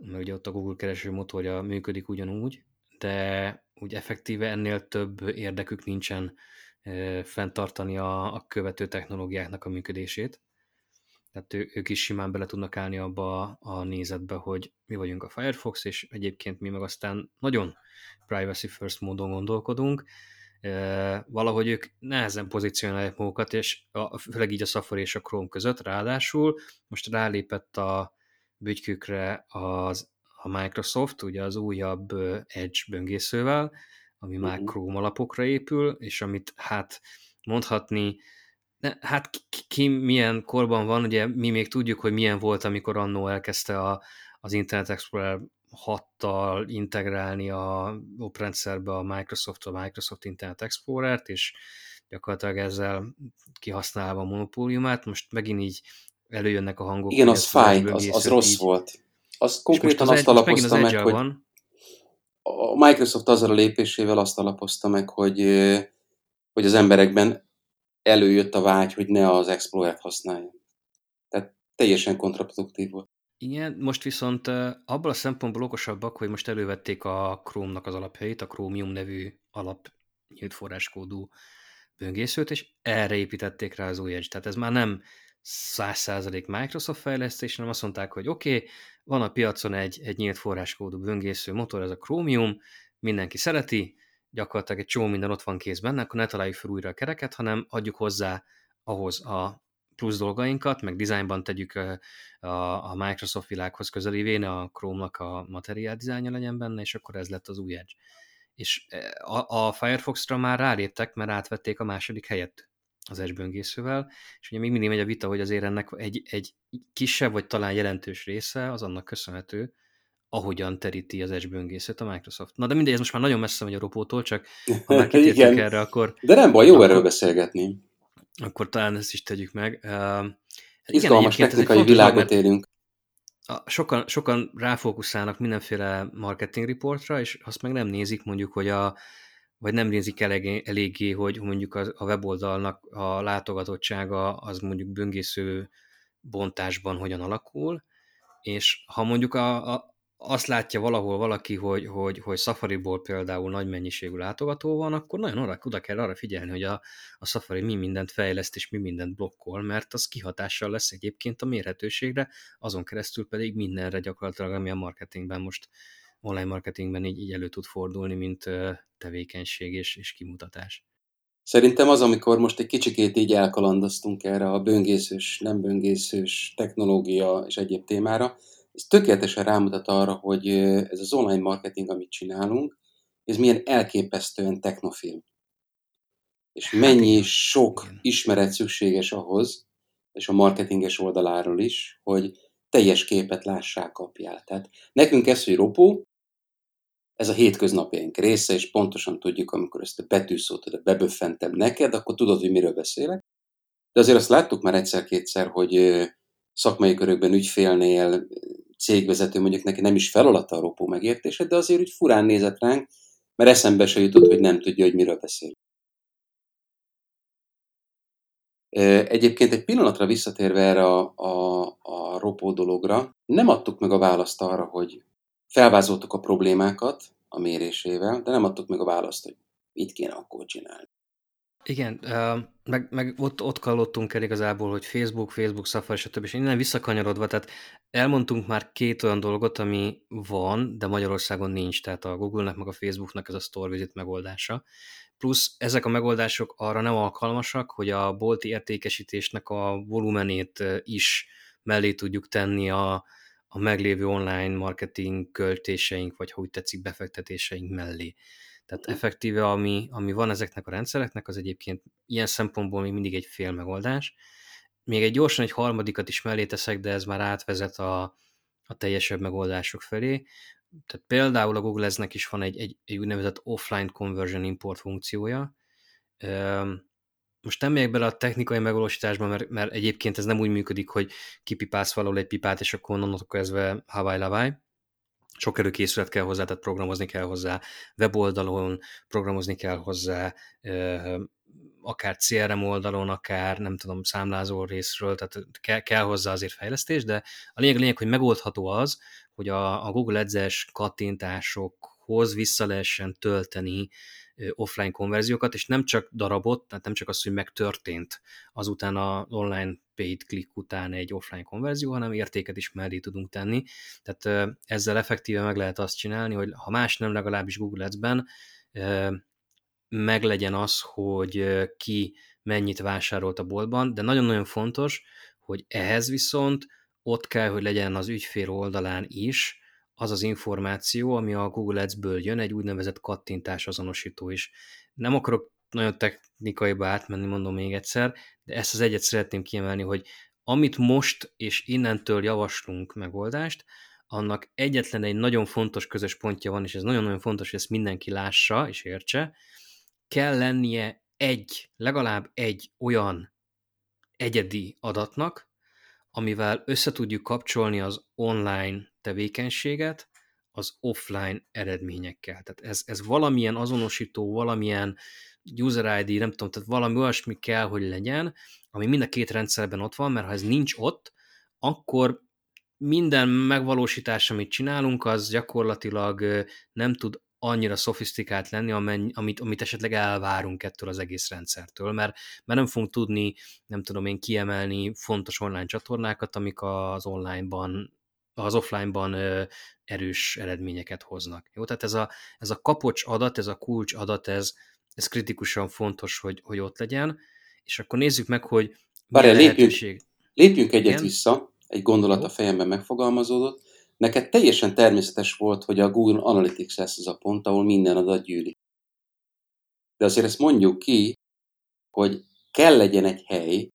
mert ugye ott a Google kereső motorja működik ugyanúgy, de úgy effektíve ennél több érdekük nincsen e, fenntartani a, a követő technológiáknak a működését. Tehát ő, ők is simán bele tudnak állni abba a nézetbe, hogy mi vagyunk a Firefox, és egyébként mi meg aztán nagyon privacy first módon gondolkodunk. Valahogy ők nehezen pozícionálják magukat, és a, főleg így a Safari és a Chrome között, ráadásul most rálépett a bütykükre az, a Microsoft, ugye az újabb Edge böngészővel, ami uh-huh. már Chrome alapokra épül, és amit hát mondhatni, ne, hát ki, ki milyen korban van, ugye mi még tudjuk, hogy milyen volt, amikor annó elkezdte a, az Internet Explorer 6-tal integrálni a oprendszerbe a Microsoft, a Microsoft Internet Explorer-t, és gyakorlatilag ezzel kihasználva a monopóliumát. Most megint így előjönnek a hangok. Igen, az fáj, az, az rossz így. volt. Azt konkrétan az azt egy, alapozta meg, hogy van. a Microsoft azzal a lépésével azt alapozta meg, hogy, hogy az emberekben előjött a vágy, hogy ne az Explorer-t használja. Tehát teljesen kontraproduktív volt. Igen, most viszont abból a szempontból okosabbak, hogy most elővették a Chrome-nak az alapjait, a Chromium nevű alap nyílt forráskódú böngészőt, és erre építették rá az új Edge. Tehát ez már nem 100% Microsoft fejlesztés, hanem azt mondták, hogy oké, okay, van a piacon egy, egy nyílt forráskódú böngésző motor, ez a Chromium, mindenki szereti, gyakorlatilag egy csomó minden ott van kész benne, akkor ne találjuk fel újra a kereket, hanem adjuk hozzá ahhoz a plusz dolgainkat, meg dizájnban tegyük a, a Microsoft világhoz közelévé, a Chrome-nak a materiál dizájnja legyen benne, és akkor ez lett az új Edge. És a, a Firefox-ra már ráléptek, mert átvették a második helyet az Edge böngészővel, és ugye még mindig megy a vita, hogy azért ennek egy, egy kisebb, vagy talán jelentős része az annak köszönhető, ahogyan teríti az Edge böngészőt a Microsoft. Na de mindegy, ez most már nagyon messze megy a ropótól, csak ha már kitértünk erre, akkor... De nem baj, jó akkor, erről beszélgetni. Akkor talán ezt is tegyük meg. Uh, Izgalmas igen, technikai világot élünk. A, sokan, sokan ráfókuszálnak mindenféle marketing reportra, és azt meg nem nézik mondjuk, hogy a, vagy nem nézik elegé, eléggé, hogy mondjuk a, a weboldalnak a látogatottsága az mondjuk böngésző bontásban hogyan alakul, és ha mondjuk a, a, azt látja valahol valaki, hogy, hogy, hogy Safari-ból például nagy mennyiségű látogató van, akkor nagyon arra, oda kell arra figyelni, hogy a, a Safari mi mindent fejleszt és mi mindent blokkol, mert az kihatással lesz egyébként a mérhetőségre, azon keresztül pedig mindenre gyakorlatilag, ami a marketingben most online marketingben így, így elő tud fordulni, mint tevékenység és, és kimutatás. Szerintem az, amikor most egy kicsikét így elkalandoztunk erre a böngészős, nem böngészős technológia és egyéb témára, ez tökéletesen rámutat arra, hogy ez az online marketing, amit csinálunk, ez milyen elképesztően technofilm. És hát mennyi sok ismeret szükséges ahhoz, és a marketinges oldaláról is, hogy teljes képet lássák, kapjál. Tehát nekünk ez, hogy ropó, ez a hétköznapjaink része, és pontosan tudjuk, amikor ezt a betűszót oda beböffentem neked, akkor tudod, hogy miről beszélek. De azért azt láttuk már egyszer-kétszer, hogy szakmai körökben ügyfélnél, cégvezető mondjuk neki nem is feladata a ropó megértése, de azért úgy furán nézett ránk, mert eszembe se jutott, hogy nem tudja, hogy miről beszél. Egyébként egy pillanatra visszatérve erre a, a, a ropó dologra, nem adtuk meg a választ arra, hogy Felvázoltuk a problémákat a mérésével, de nem adtuk meg a választ, hogy mit kéne akkor csinálni. Igen, meg, meg ott, ott kallottunk el igazából, hogy Facebook, Facebook, Safari, stb. És innen visszakanyarodva, tehát elmondtunk már két olyan dolgot, ami van, de Magyarországon nincs, tehát a Google-nek, meg a Facebooknak ez a Store Visit megoldása. Plusz ezek a megoldások arra nem alkalmasak, hogy a bolti értékesítésnek a volumenét is mellé tudjuk tenni a, a meglévő online marketing költéseink, vagy ha úgy tetszik, befektetéseink mellé. Tehát effektíve, ami, ami van ezeknek a rendszereknek, az egyébként ilyen szempontból még mindig egy fél megoldás. Még egy gyorsan egy harmadikat is mellé teszek, de ez már átvezet a, a teljesebb megoldások felé. tehát például a Google Ads-nek is van egy, egy, egy úgynevezett offline conversion import funkciója. Most nem megyek bele a technikai megvalósításba, mert, mert egyébként ez nem úgy működik, hogy kipipálsz valahol egy pipát, és akkor onnantól kezdve havaj lavaj. Sok erőkészület kell hozzá, tehát programozni kell hozzá, weboldalon programozni kell hozzá, akár CRM oldalon, akár nem tudom, számlázó részről, tehát kell, kell hozzá azért fejlesztés, de a lényeg, a lényeg, hogy megoldható az, hogy a, a Google Ads-es kattintásokhoz vissza lehessen tölteni offline konverziókat, és nem csak darabot, tehát nem csak az, hogy megtörtént azután a online paid click után egy offline konverzió, hanem értéket is mellé tudunk tenni. Tehát ezzel effektíve meg lehet azt csinálni, hogy ha más nem, legalábbis Google Ads-ben meglegyen az, hogy ki mennyit vásárolt a boltban, de nagyon-nagyon fontos, hogy ehhez viszont ott kell, hogy legyen az ügyfél oldalán is az az információ, ami a Google Ads-ből jön, egy úgynevezett kattintás azonosító is. Nem akarok nagyon technikaiba átmenni, mondom még egyszer, de ezt az egyet szeretném kiemelni, hogy amit most és innentől javaslunk megoldást, annak egyetlen egy nagyon fontos közös pontja van, és ez nagyon-nagyon fontos, hogy ezt mindenki lássa és értse, kell lennie egy, legalább egy olyan egyedi adatnak, amivel össze tudjuk kapcsolni az online tevékenységet az offline eredményekkel. Tehát ez, ez valamilyen azonosító, valamilyen user ID, nem tudom, tehát valami olyasmi kell, hogy legyen, ami mind a két rendszerben ott van, mert ha ez nincs ott, akkor minden megvalósítás, amit csinálunk, az gyakorlatilag nem tud annyira szofisztikált lenni, amit, amit esetleg elvárunk ettől az egész rendszertől, mert, mert nem fogunk tudni, nem tudom én, kiemelni fontos online csatornákat, amik az onlineban az offline-ban erős eredményeket hoznak. Jó, tehát ez a, ez a kapocs adat, ez a kulcs adat, ez, ez kritikusan fontos, hogy, hogy ott legyen, és akkor nézzük meg, hogy Várjál, lépjünk, lépjünk egyet Igen? vissza, egy gondolat a fejemben megfogalmazódott. Neked teljesen természetes volt, hogy a Google Analytics lesz az a pont, ahol minden adat gyűlik. De azért ezt mondjuk ki, hogy kell legyen egy hely,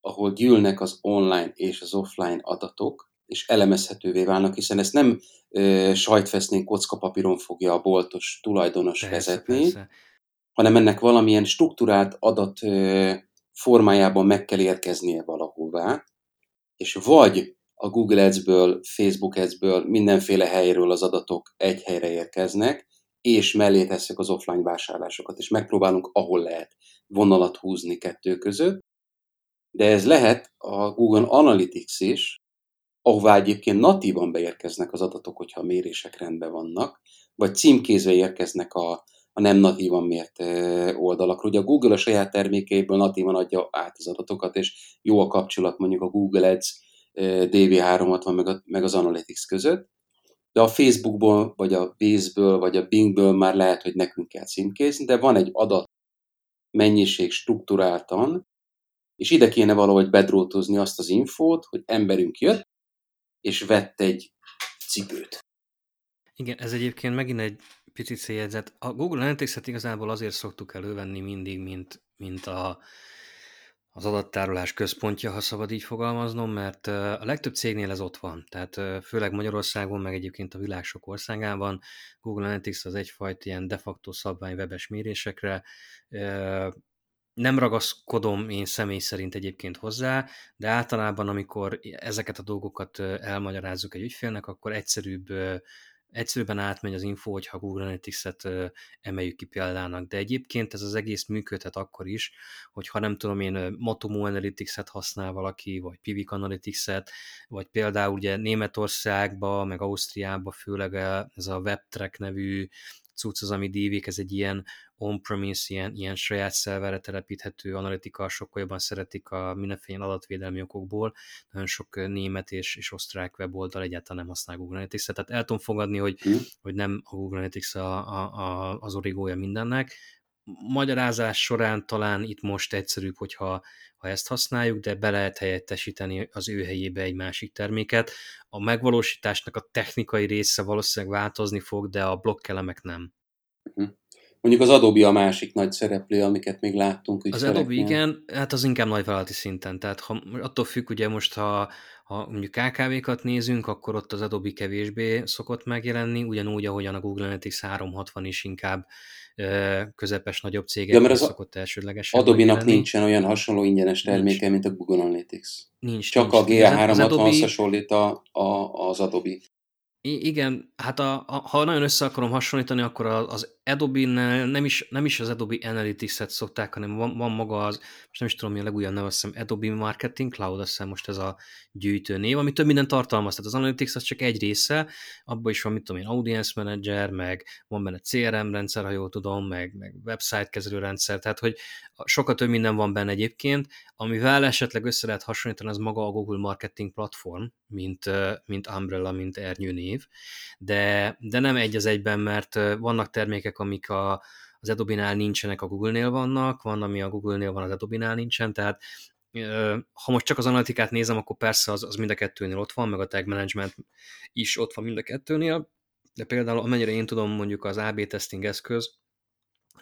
ahol gyűlnek az online és az offline adatok, és elemezhetővé válnak, hiszen ezt nem ö, sajtfesznénk kockapapíron fogja a boltos tulajdonos persze, vezetni, persze. hanem ennek valamilyen struktúrált adat ö, formájában meg kell érkeznie valahová, és vagy a Google Ads-ből, Facebook Ads-ből, mindenféle helyről az adatok egy helyre érkeznek, és mellé tesszük az offline vásárlásokat, és megpróbálunk, ahol lehet vonalat húzni kettő között. De ez lehet a Google Analytics is, ahová egyébként natívan beérkeznek az adatok, hogyha a mérések rendben vannak, vagy címkézve érkeznek a, a nem natívan mért oldalakra. Ugye a Google a saját termékeiből natívan adja át az adatokat, és jó a kapcsolat mondjuk a Google Ads DV360 meg, a, meg az Analytics között, de a Facebookból, vagy a Base-ből, vagy a Bingből már lehet, hogy nekünk kell címkézni, de van egy adat mennyiség struktúráltan, és ide kéne valahogy bedrótozni azt az infót, hogy emberünk jött, és vett egy cipőt. Igen, ez egyébként megint egy picit széljegyzet. A Google Analytics-et igazából azért szoktuk elővenni mindig, mint, mint a, az adattárolás központja, ha szabad így fogalmaznom, mert a legtöbb cégnél ez ott van. Tehát főleg Magyarországon, meg egyébként a világ sok országában Google Analytics az egyfajta ilyen de facto szabvány webes mérésekre. Nem ragaszkodom én személy szerint egyébként hozzá, de általában, amikor ezeket a dolgokat elmagyarázzuk egy ügyfélnek, akkor egyszerűbb egyszerűbben átmegy az info, hogyha Analytics-et emeljük ki példának, de egyébként ez az egész működhet akkor is, hogyha nem tudom én Matomo Analytics-et használ valaki, vagy Pivik Analytics-et, vagy például ugye Németországba, meg Ausztriába főleg ez a WebTrack nevű cucc az, ami dívik, ez egy ilyen on-premise, ilyen, ilyen saját szerverre telepíthető analitika, sokkal jobban szeretik a mindenféle adatvédelmi okokból. Nagyon sok német és, és osztrák weboldal egyáltalán nem használ Google analytics tehát el tudom fogadni, hogy, mm. hogy nem a Google Analytics a, a, a, az origója mindennek. Magyarázás során talán itt most egyszerűbb, hogyha ha ezt használjuk, de be lehet helyettesíteni az ő helyébe egy másik terméket. A megvalósításnak a technikai része valószínűleg változni fog, de a blokkelemek nem. Mondjuk az Adobe a másik nagy szereplő, amiket még láttunk Az Adobe igen, hát az inkább nagyvállalati szinten. Tehát ha, attól függ, ugye most, ha, ha mondjuk KKV-kat nézünk, akkor ott az Adobe kevésbé szokott megjelenni, ugyanúgy, ahogyan a Google Analytics 360 is inkább közepes, nagyobb cégek mert az szokott elsődlegesen Adobe-nak nincsen olyan hasonló ingyenes terméke, nincs. mint a Google Analytics. Nincs. Csak nincs. a GA360 Adobe... hasonlít a, a, az Adobe. Igen, hát a, a, ha nagyon össze akarom hasonlítani, akkor az Adobe-nel nem is, nem is az Adobe Analytics-et szokták, hanem van, van maga az, most nem is tudom, mi a legújabb neve, azt Adobe Marketing Cloud, azt hiszem most ez a gyűjtő név, ami több minden tartalmaz. Tehát az Analytics az csak egy része, abban is van, mit tudom én, Audience Manager, meg van benne CRM rendszer, ha jól tudom, meg, meg website kezelő rendszer, tehát hogy sokkal több minden van benne egyébként, amivel esetleg össze lehet hasonlítani, az maga a Google Marketing Platform, mint, mint Umbrella, mint ernyő név, de, de nem egy az egyben, mert vannak termékek, amik a, az Adobe-nál nincsenek, a Google-nél vannak, van, ami a Google-nél van, az Adobe-nál nincsen, tehát ha most csak az analitikát nézem, akkor persze az, az mind a kettőnél ott van, meg a tag management is ott van mind a kettőnél, de például amennyire én tudom, mondjuk az AB testing eszköz,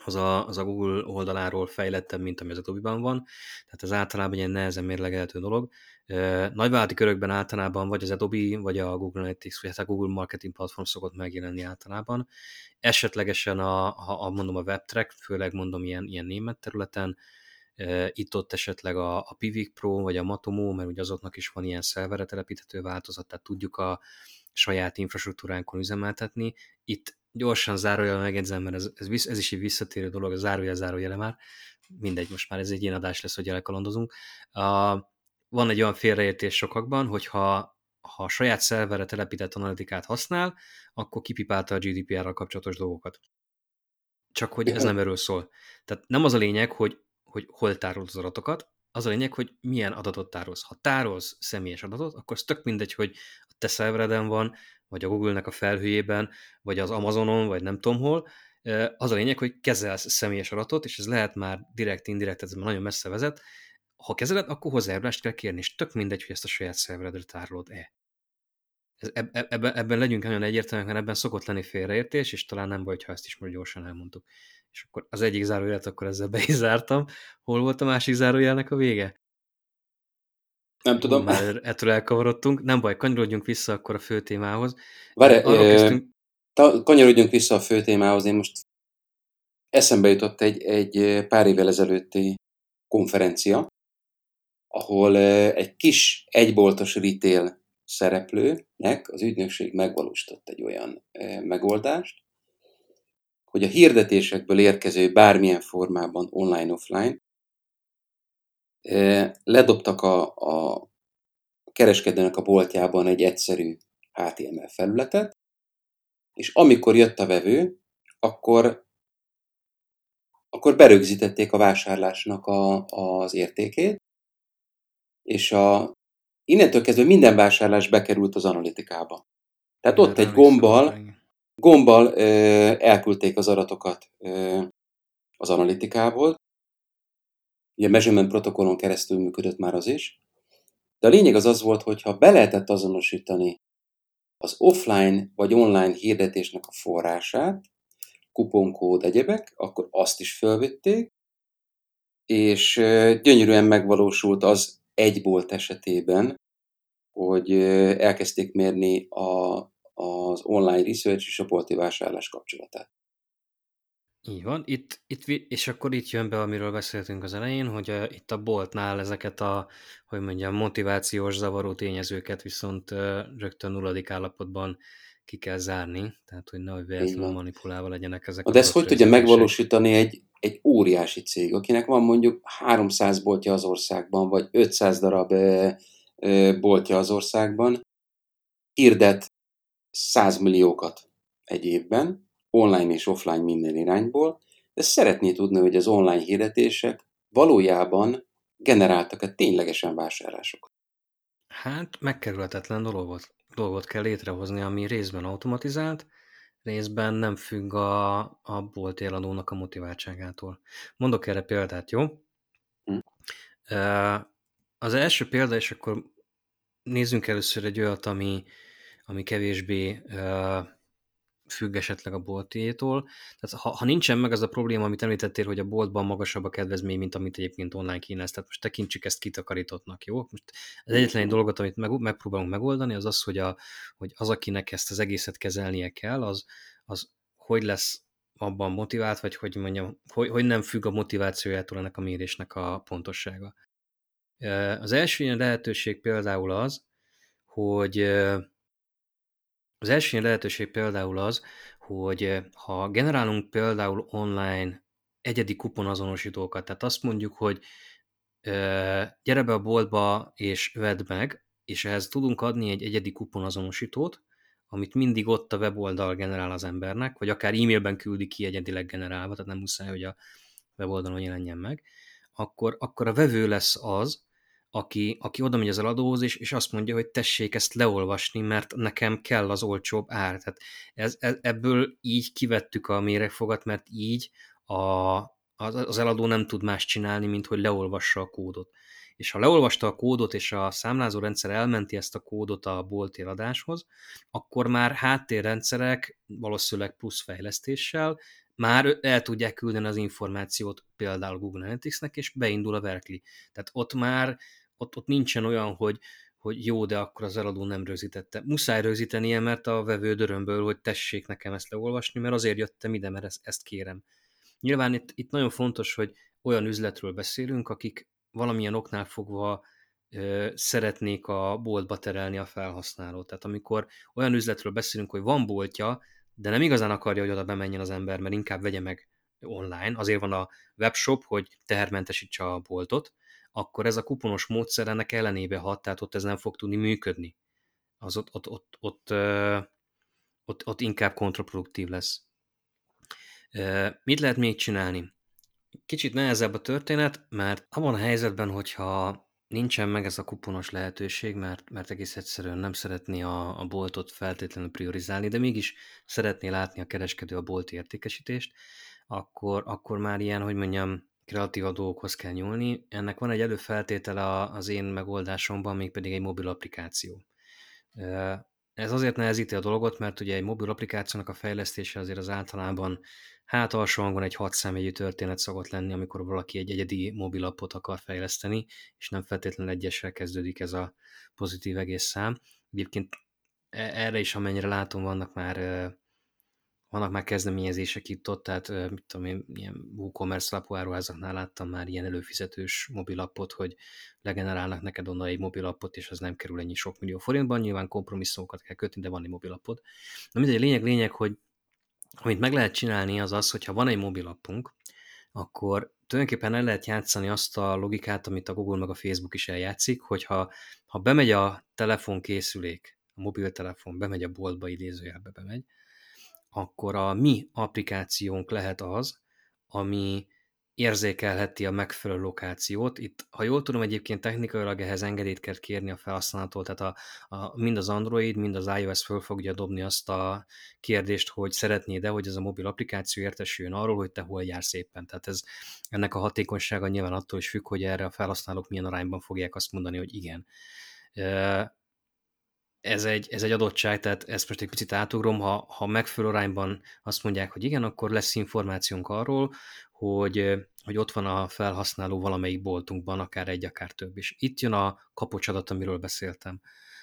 az a, az a Google oldaláról fejlettebb, mint ami az Adobe-ban van, tehát ez általában egy nehezen mérlegelhető dolog. Nagyvállalati körökben általában vagy az Adobe, vagy a Google Analytics, vagy hát a Google Marketing Platform szokott megjelenni általában. Esetlegesen a, ha a, mondom a WebTrack, főleg mondom ilyen, ilyen német területen, itt-ott esetleg a, a Pivik Pro, vagy a Matomo, mert ugye azoknak is van ilyen szervere telepíthető változat, tehát tudjuk a saját infrastruktúránkon üzemeltetni. Itt gyorsan zárójel megjegyzem, mert ez, ez, ez is egy visszatérő dolog, a zárójel zárójele már, mindegy, most már ez egy ilyen adás lesz, hogy elkalandozunk. A, van egy olyan félreértés sokakban, hogyha ha a saját szerverre telepített analitikát használ, akkor kipipálta a GDPR-ral kapcsolatos dolgokat. Csak hogy ez nem erről szól. Tehát nem az a lényeg, hogy, hogy hol tárolod az adatokat, az a lényeg, hogy milyen adatot tárolsz. Ha tárolsz személyes adatot, akkor az tök mindegy, hogy a te szervereden van, vagy a Google-nek a felhőjében, vagy az Amazonon, vagy nem tudom hol. Az a lényeg, hogy kezelsz személyes adatot, és ez lehet már direkt, indirekt, ez már nagyon messze vezet. Ha kezeled, akkor hozzájárulást kell kérni, és tök mindegy, hogy ezt a saját szerveredre tárolod-e. Ebben, ebben legyünk nagyon egyértelműen, mert ebben szokott lenni félreértés, és talán nem baj, ha ezt is most gyorsan elmondtuk. És akkor az egyik zárójelet, akkor ezzel be is zártam. Hol volt a másik zárójelnek a vége? Nem tudom. Már ettől elkavarodtunk. Nem baj, kanyarodjunk vissza akkor a fő témához. Várj, kezdtünk... kanyarodjunk vissza a fő témához. Én most eszembe jutott egy, egy pár évvel ezelőtti konferencia, ahol egy kis egyboltos retail szereplőnek az ügynökség megvalósított egy olyan megoldást, hogy a hirdetésekből érkező bármilyen formában online-offline ledobtak a, a kereskedőnek a boltjában egy egyszerű HTML felületet, és amikor jött a vevő, akkor, akkor berögzítették a vásárlásnak a, az értékét, és a, innentől kezdve minden vásárlás bekerült az analitikába. Tehát ott egy gombbal, gombbal ö, elküldték az adatokat ö, az analitikából, ugye measurement protokollon keresztül működött már az is, de a lényeg az az volt, hogy ha be lehetett azonosítani az offline vagy online hirdetésnek a forrását, kuponkód, egyebek, akkor azt is felvették, és gyönyörűen megvalósult az egy bolt esetében, hogy elkezdték mérni a, az online research és a bolti vásárlás kapcsolatát. Így van, itt, itt, és akkor itt jön be, amiről beszéltünk az elején, hogy a, itt a boltnál ezeket a, hogy mondjam, motivációs zavaró tényezőket viszont rögtön nulladik állapotban ki kell zárni, tehát hogy nehogy véletlenül manipulálva legyenek ezek. De ezt hogy tudja megvalósítani egy, egy óriási cég, akinek van mondjuk 300 boltja az országban, vagy 500 darab e, e, boltja az országban, hirdet 100 milliókat egy évben, online és offline minden irányból, de szeretné tudni, hogy az online hirdetések valójában generáltak-e ténylegesen vásárlásokat. Hát megkerülhetetlen dolgot, dolgot kell létrehozni, ami részben automatizált, részben nem függ a, a bolt eladónak a motiváltságától. Mondok erre példát, jó? Hm. Az első példa, és akkor nézzünk először egy olyat, ami, ami kevésbé függ esetleg a boltiétól. Tehát ha, ha nincsen meg az a probléma, amit említettél, hogy a boltban magasabb a kedvezmény, mint amit egyébként online kínálsz, tehát most tekintsük ezt kitakarítottnak, jó? Most az egyetlen egy dolgot, amit meg, megpróbálunk megoldani, az az, hogy, a, hogy az, akinek ezt az egészet kezelnie kell, az, az hogy lesz abban motivált, vagy hogy mondjam, hogy, hogy nem függ a motivációjától ennek a mérésnek a pontossága. Az első ilyen lehetőség például az, hogy az első lehetőség például az, hogy ha generálunk például online egyedi kuponazonosítókat, tehát azt mondjuk, hogy gyere be a boltba és vedd meg, és ehhez tudunk adni egy egyedi kuponazonosítót, amit mindig ott a weboldal generál az embernek, vagy akár e-mailben küldi ki egyedileg generálva, tehát nem muszáj, hogy a weboldalon jelenjen meg, akkor, akkor a vevő lesz az, aki, aki oda megy az eladóhoz, és, és azt mondja, hogy tessék ezt leolvasni, mert nekem kell az olcsóbb ár. Tehát ez, ez, ebből így kivettük a méregfogat, mert így a, az, az eladó nem tud más csinálni, mint hogy leolvassa a kódot. És ha leolvasta a kódot, és a számlázó rendszer elmenti ezt a kódot a bolt eladáshoz, akkor már háttérrendszerek valószínűleg plusz fejlesztéssel már el tudják küldeni az információt például Google Analytics-nek, és beindul a Verkli. Tehát ott már ott, ott nincsen olyan, hogy, hogy jó, de akkor az eladó nem rögzítette. Muszáj rögzítenie, mert a vevő dörömből, hogy tessék nekem ezt leolvasni, mert azért jöttem ide, mert ezt, ezt kérem. Nyilván itt, itt nagyon fontos, hogy olyan üzletről beszélünk, akik valamilyen oknál fogva ö, szeretnék a boltba terelni a felhasználót. Tehát amikor olyan üzletről beszélünk, hogy van boltja, de nem igazán akarja, hogy oda bemenjen az ember, mert inkább vegye meg online, azért van a webshop, hogy tehermentesítse a boltot, akkor ez a kuponos módszer ennek ellenébe hat, tehát ott ez nem fog tudni működni. Az ott, ott, ott, ott, ott, ott inkább kontraproduktív lesz. Mit lehet még csinálni? Kicsit nehezebb a történet, mert abban a helyzetben, hogyha nincsen meg ez a kuponos lehetőség, mert, mert egész egyszerűen nem szeretné a, a boltot feltétlenül priorizálni, de mégis szeretné látni a kereskedő a bolt értékesítést, akkor, akkor már ilyen, hogy mondjam, kreatív dolgokhoz kell nyúlni. Ennek van egy előfeltétele az én megoldásomban, mégpedig egy mobil applikáció. Ez azért nehezíti a dolgot, mert ugye egy mobil applikációnak a fejlesztése azért az általában hát alsó hangon egy hat számjegyű történet szokott lenni, amikor valaki egy egyedi mobilappot akar fejleszteni, és nem feltétlenül egyesre kezdődik ez a pozitív egész szám. Egyébként e-, erre is, amennyire látom, vannak már vannak már kezdeményezések itt ott, tehát mit tudom én, ilyen WooCommerce lapú áruházaknál láttam már ilyen előfizetős mobilappot, hogy legenerálnak neked onnan egy mobilappot, és az nem kerül ennyi sok millió forintban, nyilván kompromisszumokat kell kötni, de van egy mobilappod. Na mindegy, lényeg, lényeg, hogy amit meg lehet csinálni az az, hogyha van egy mobilappunk, akkor tulajdonképpen el lehet játszani azt a logikát, amit a Google meg a Facebook is eljátszik, hogyha ha bemegy a telefonkészülék, a mobiltelefon bemegy a boltba, idézőjelbe bemegy, akkor a mi applikációnk lehet az, ami érzékelheti a megfelelő lokációt. Itt, ha jól tudom, egyébként technikailag ehhez engedélyt kell kérni a felhasználótól, tehát a, a, mind az Android, mind az iOS föl fogja dobni azt a kérdést, hogy szeretnéd-e, hogy ez a mobil applikáció értesüljön arról, hogy te hol jársz éppen. Tehát ez, ennek a hatékonysága nyilván attól is függ, hogy erre a felhasználók milyen arányban fogják azt mondani, hogy igen ez egy, ez egy adottság, tehát ezt most egy picit átugrom, ha, ha megfelelő arányban azt mondják, hogy igen, akkor lesz információnk arról, hogy, hogy ott van a felhasználó valamelyik boltunkban, akár egy, akár több. És itt jön a kapocsadat, amiről beszéltem.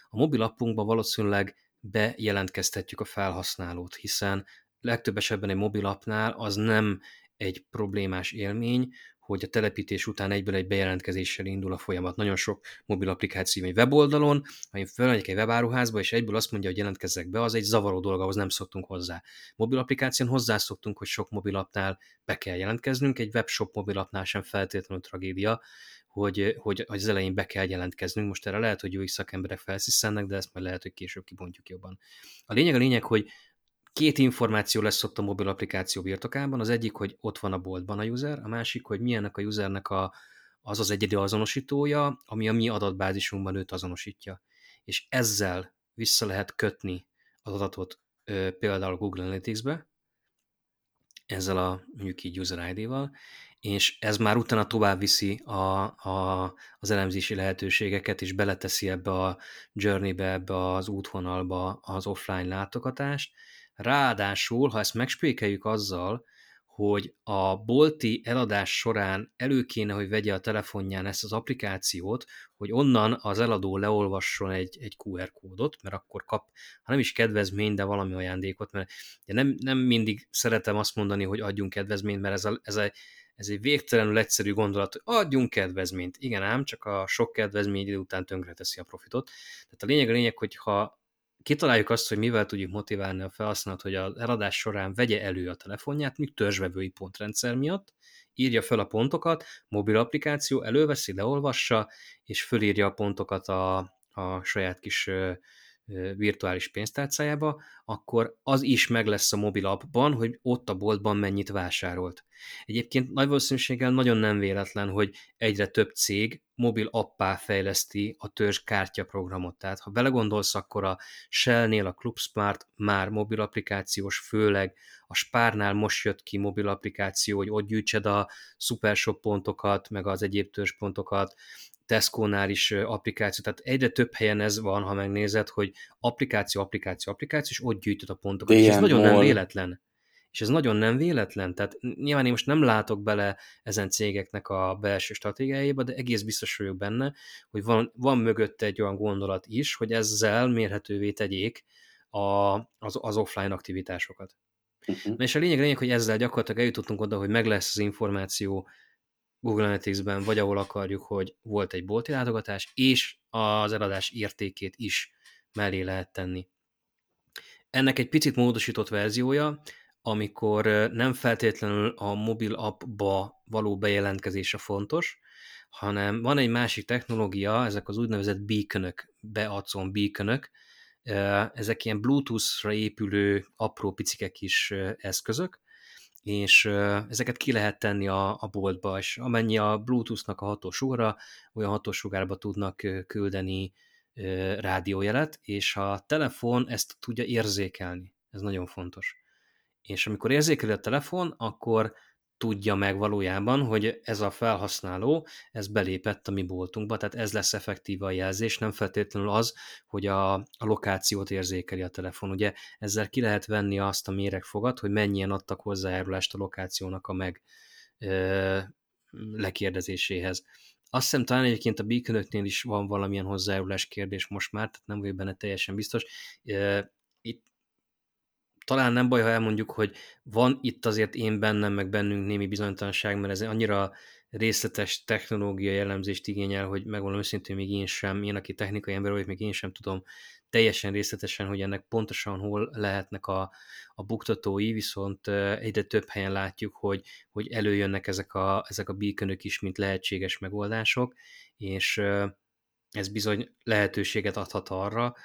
A mobil appunkban valószínűleg bejelentkeztetjük a felhasználót, hiszen legtöbb esetben egy mobil appnál az nem egy problémás élmény, hogy a telepítés után egyből egy bejelentkezéssel indul a folyamat. Nagyon sok mobil applikáció egy weboldalon, ha én felmegyek egy webáruházba, és egyből azt mondja, hogy jelentkezzek be, az egy zavaró dolog, ahhoz nem szoktunk hozzá. Mobil applikáción hozzászoktunk, hogy sok mobilapnál be kell jelentkeznünk, egy webshop mobilapnál sem feltétlenül tragédia, hogy, hogy, hogy az elején be kell jelentkeznünk. Most erre lehet, hogy jó szakemberek felsziszennek, de ezt majd lehet, hogy később kibontjuk jobban. A lényeg a lényeg, hogy két információ lesz ott a mobil applikáció birtokában. Az egyik, hogy ott van a boltban a user, a másik, hogy milyennek a usernek a, az az egyedi azonosítója, ami a mi adatbázisunkban őt azonosítja. És ezzel vissza lehet kötni az adatot például Google Analytics-be, ezzel a mondjuk így user ID-val, és ez már utána tovább viszi a, a, az elemzési lehetőségeket, és beleteszi ebbe a journey-be, ebbe az útvonalba az offline látogatást, Ráadásul, ha ezt megspékeljük azzal, hogy a bolti eladás során elő kéne, hogy vegye a telefonján ezt az applikációt, hogy onnan az eladó leolvasson egy, egy QR kódot, mert akkor kap, ha nem is kedvezmény, de valami ajándékot, mert nem, nem mindig szeretem azt mondani, hogy adjunk kedvezményt, mert ez, a, ez, a, ez egy végtelenül egyszerű gondolat, hogy adjunk kedvezményt. Igen ám, csak a sok kedvezmény idő után tönkreteszi a profitot. Tehát a lényeg a lényeg, hogy ha kitaláljuk azt, hogy mivel tudjuk motiválni a felhasználót, hogy az eladás során vegye elő a telefonját, míg törzsvevői pontrendszer miatt, írja fel a pontokat, mobil applikáció előveszi, leolvassa, és fölírja a pontokat a, a saját kis virtuális pénztárcájába, akkor az is meg lesz a mobil appban, hogy ott a boltban mennyit vásárolt. Egyébként nagy valószínűséggel nagyon nem véletlen, hogy egyre több cég mobil appá fejleszti a törzs kártyaprogramot. Tehát ha belegondolsz, akkor a Shell-nél a ClubSmart már mobil applikációs, főleg a Spárnál most jött ki mobil applikáció, hogy ott gyűjtsed a Supershop pontokat, meg az egyéb törzspontokat, Tesco-nál is applikáció, tehát egyre több helyen ez van, ha megnézed, hogy applikáció, applikáció, applikáció, és ott gyűjtöd a pontokat. DM és ez nagyon nem véletlen. És ez nagyon nem véletlen, tehát nyilván én most nem látok bele ezen cégeknek a belső stratégiájába, de egész biztos vagyok benne, hogy van, van mögötte egy olyan gondolat is, hogy ezzel mérhetővé tegyék a, az, az offline aktivitásokat. Uh-huh. Na és a lényeg, lényeg, hogy ezzel gyakorlatilag eljutottunk oda, hogy meg lesz az információ Google Analytics-ben, vagy ahol akarjuk, hogy volt egy bolti látogatás, és az eladás értékét is mellé lehet tenni. Ennek egy picit módosított verziója, amikor nem feltétlenül a mobil appba való bejelentkezése fontos, hanem van egy másik technológia, ezek az úgynevezett beaconök, beadszon beaconök, ezek ilyen Bluetooth-ra épülő apró picikek is eszközök, és ezeket ki lehet tenni a, a boltba, és amennyi a Bluetooth-nak a hatósugara, olyan hatósugárba tudnak küldeni rádiójelet, és a telefon ezt tudja érzékelni. Ez nagyon fontos. És amikor érzékeli a telefon, akkor tudja meg valójában, hogy ez a felhasználó, ez belépett a mi boltunkba, tehát ez lesz effektív a jelzés, nem feltétlenül az, hogy a, a lokációt érzékeli a telefon. Ugye ezzel ki lehet venni azt a méregfogat, hogy mennyien adtak hozzájárulást a lokációnak a meg ö, lekérdezéséhez. Azt hiszem talán egyébként a beacon is van valamilyen hozzájárulás kérdés most már, tehát nem vagyok benne teljesen biztos. Itt talán nem baj, ha elmondjuk, hogy van itt azért én bennem, meg bennünk némi bizonytalanság, mert ez annyira részletes technológia jellemzést igényel, hogy megmondom őszintén, még én sem, én, aki technikai ember vagyok, még én sem tudom teljesen részletesen, hogy ennek pontosan hol lehetnek a, a buktatói, viszont egyre több helyen látjuk, hogy, hogy előjönnek ezek a, ezek a beaconök is, mint lehetséges megoldások, és ez bizony lehetőséget adhat arra,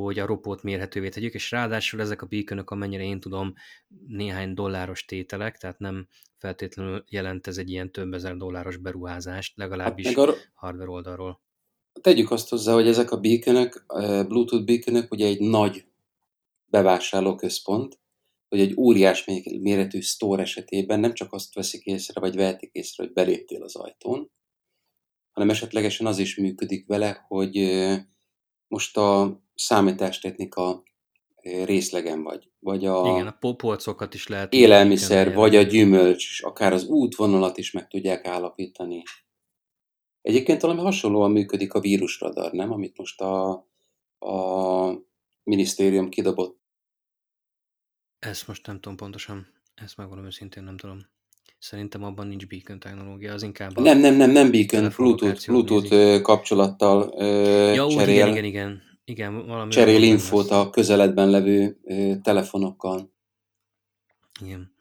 hogy a ropót mérhetővé tegyük, és ráadásul ezek a beaconok, amennyire én tudom, néhány dolláros tételek, tehát nem feltétlenül jelent ez egy ilyen több ezer dolláros beruházást, legalábbis hát a... hardware oldalról. Tegyük azt hozzá, hogy ezek a beaconok, Bluetooth beaconok ugye egy nagy bevásárlóközpont, hogy egy óriás méretű store esetében nem csak azt veszik észre, vagy vehetik észre, hogy beléptél az ajtón, hanem esetlegesen az is működik vele, hogy most a számítástechnika részlegen vagy, vagy a, Igen, a polcokat is lehet. Élelmiszer, vagy a gyümölcs, akár az útvonalat is meg tudják állapítani. Egyébként valami hasonlóan működik a vírusradar, nem? Amit most a, a minisztérium kidobott. Ezt most nem tudom pontosan. Ezt megmondom őszintén nem tudom. Szerintem abban nincs beacon technológia, az inkább Nem, nem, nem, nem beacon, Bluetooth, Bluetooth kapcsolattal ja, cserél. igen, igen, igen. igen valami cserél infót a közeledben levő telefonokkal. Igen.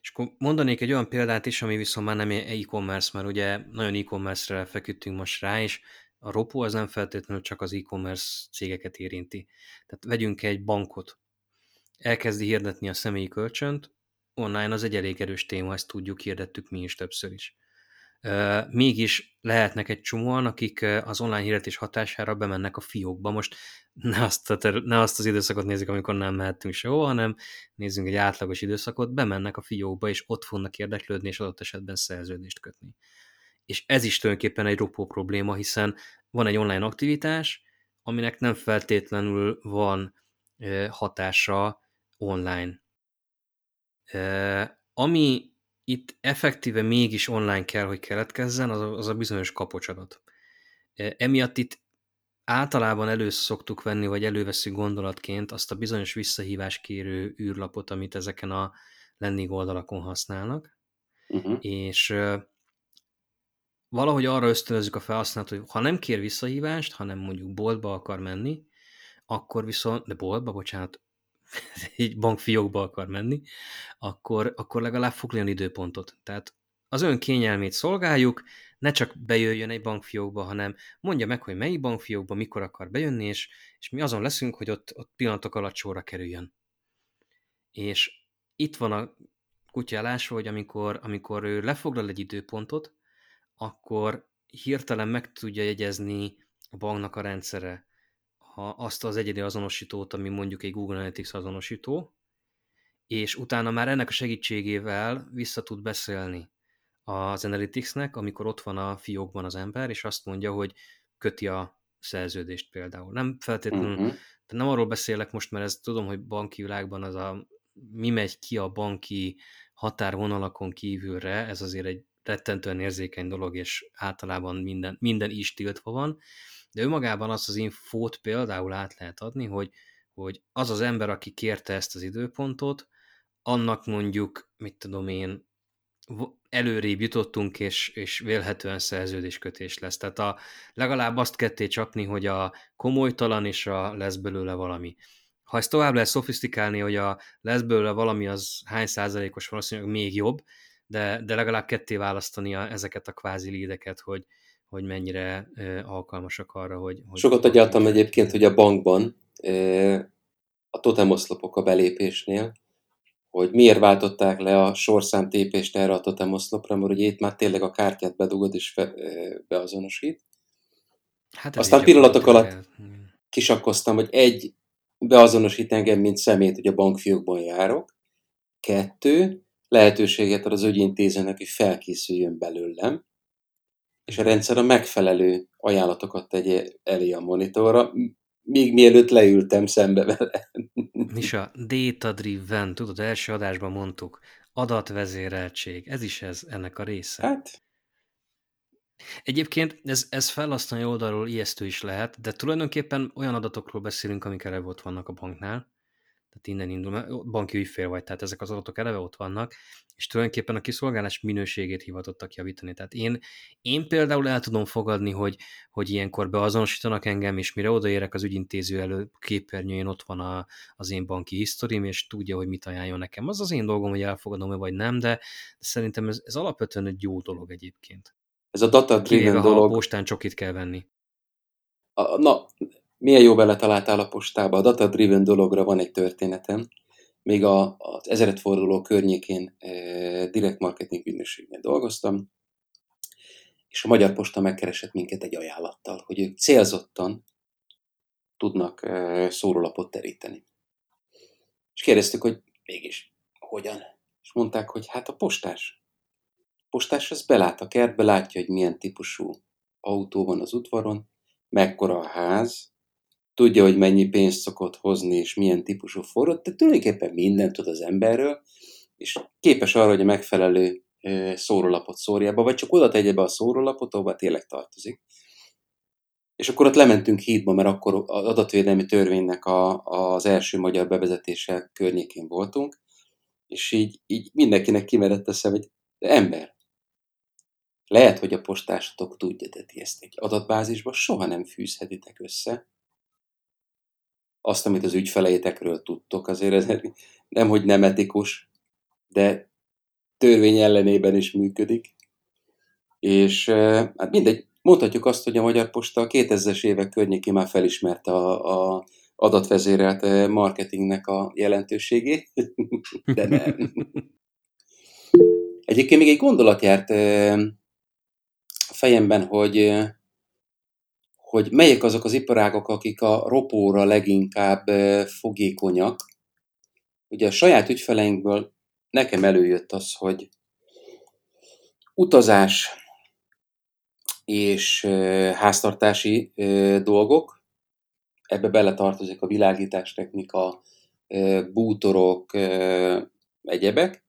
És akkor mondanék egy olyan példát is, ami viszont már nem e-commerce, mert ugye nagyon e-commerce-re feküdtünk most rá, és a ropó az nem feltétlenül csak az e-commerce cégeket érinti. Tehát vegyünk egy bankot, elkezdi hirdetni a személyi kölcsönt, online az egy elég erős téma, ezt tudjuk, hirdettük mi is többször is. Mégis lehetnek egy csomóan, akik az online hirdetés hatására bemennek a fiókba. Most ne azt, a ter- ne azt az időszakot nézzük, amikor nem mehetünk sehova, hanem nézzünk egy átlagos időszakot, bemennek a fiókba, és ott fognak érdeklődni, és adott esetben szerződést kötni. És ez is tulajdonképpen egy ropó probléma, hiszen van egy online aktivitás, aminek nem feltétlenül van hatása online. Ami itt effektíve mégis online kell, hogy keletkezzen, az a, az a bizonyos kapocsadat. Emiatt itt általában elő szoktuk venni, vagy előveszünk gondolatként azt a bizonyos visszahíváskérő űrlapot, amit ezeken a landing oldalakon használnak, uh-huh. és valahogy arra ösztönözzük a felhasználót, hogy ha nem kér visszahívást, hanem mondjuk boltba akar menni, akkor viszont, de boltba, bocsánat, egy bankfiókba akar menni, akkor, akkor legalább foglaljon időpontot. Tehát az ön kényelmét szolgáljuk, ne csak bejöjjön egy bankfiókba, hanem mondja meg, hogy melyik bankfiókba mikor akar bejönni, és, és mi azon leszünk, hogy ott, ott pillanatok alatt sorra kerüljön. És itt van a kutyálás, hogy amikor, amikor ő lefoglal egy időpontot, akkor hirtelen meg tudja jegyezni a banknak a rendszere ha azt az egyedi azonosítót, ami mondjuk egy Google Analytics azonosító, és utána már ennek a segítségével vissza tud beszélni az Analyticsnek, amikor ott van a fiókban az ember, és azt mondja, hogy köti a szerződést például. Nem feltétlenül, uh-huh. nem arról beszélek most, mert ez tudom, hogy banki világban az a mi megy ki a banki határvonalakon kívülre, ez azért egy rettentően érzékeny dolog, és általában minden, minden is tiltva van, de önmagában azt az infót például át lehet adni, hogy, hogy az az ember, aki kérte ezt az időpontot, annak mondjuk, mit tudom én, előrébb jutottunk, és, és vélhetően szerződéskötés lesz. Tehát a, legalább azt ketté csapni, hogy a komolytalan és a lesz belőle valami. Ha ezt tovább lehet szofisztikálni, hogy a lesz belőle valami az hány százalékos valószínűleg még jobb, de, de legalább ketté választani a, ezeket a kvázi lídeket, hogy, hogy mennyire alkalmasak arra, hogy... hogy Sokat agyaltam egyébként, hogy a bankban a totemoszlopok a belépésnél, hogy miért váltották le a sorszámtépést erre a totemoszlopra, mert ugye itt már tényleg a kártyát bedugod és fe, beazonosít. Hát Aztán pillanatok alatt kisakkoztam, hogy egy, beazonosít engem, mint szemét, hogy a bankfiókban járok. Kettő, lehetőséget ad az ügyintézőnek, hogy felkészüljön belőlem és a rendszer a megfelelő ajánlatokat tegye elé a monitorra, még mielőtt leültem szembe vele. Misa, data-driven, tudod, első adásban mondtuk, adatvezéreltség, ez is ez, ennek a része. Hát. Egyébként ez, ez felhasználó oldalról ijesztő is lehet, de tulajdonképpen olyan adatokról beszélünk, amik eleve ott vannak a banknál, tehát innen indul, mert banki ügyfél vagy, tehát ezek az adatok eleve ott vannak, és tulajdonképpen a kiszolgálás minőségét hivatottak javítani. Tehát én, én például el tudom fogadni, hogy, hogy ilyenkor beazonosítanak engem, és mire odaérek az ügyintéző elő képernyőjén ott van a, az én banki historim, és tudja, hogy mit ajánljon nekem. Az az én dolgom, hogy elfogadom-e vagy nem, de szerintem ez, ez alapvetően egy jó dolog egyébként. Ez a data-driven dolog. Ha a postán csokit kell venni. A, na, milyen jó beletaláltál a postába. A data-driven dologra van egy történetem. Még a, az ezredforduló környékén e, direkt marketing ügynökségnél dolgoztam, és a Magyar Posta megkeresett minket egy ajánlattal, hogy ők célzottan tudnak e, szórólapot teríteni. És kérdeztük, hogy mégis hogyan? És mondták, hogy hát a postás. A postás az belát a kertbe, látja, hogy milyen típusú autó van az udvaron, mekkora a ház, tudja, hogy mennyi pénzt szokott hozni, és milyen típusú forrott, de tulajdonképpen mindent tud az emberről, és képes arra, hogy a megfelelő szórólapot szórja be, vagy csak oda tegye be a szórólapot, ahova tényleg tartozik. És akkor ott lementünk hídba, mert akkor az adatvédelmi törvénynek a, az első magyar bevezetése környékén voltunk, és így, így mindenkinek kimerett a szem, hogy ember, lehet, hogy a postásotok tudja, de ti ezt egy adatbázisba soha nem fűzhetitek össze, azt, amit az ügyfeleitekről tudtok, azért ez nem, hogy nem etikus, de törvény ellenében is működik. És hát mindegy, mondhatjuk azt, hogy a Magyar Posta a 2000-es évek környékén már felismerte a, a adatvezérelt marketingnek a jelentőségét, de nem. Egyébként még egy gondolat járt fejemben, hogy hogy melyek azok az iparágok, akik a ropóra leginkább fogékonyak. Ugye a saját ügyfeleinkből nekem előjött az, hogy utazás és háztartási dolgok, ebbe beletartozik a világítás technika, bútorok, egyebek,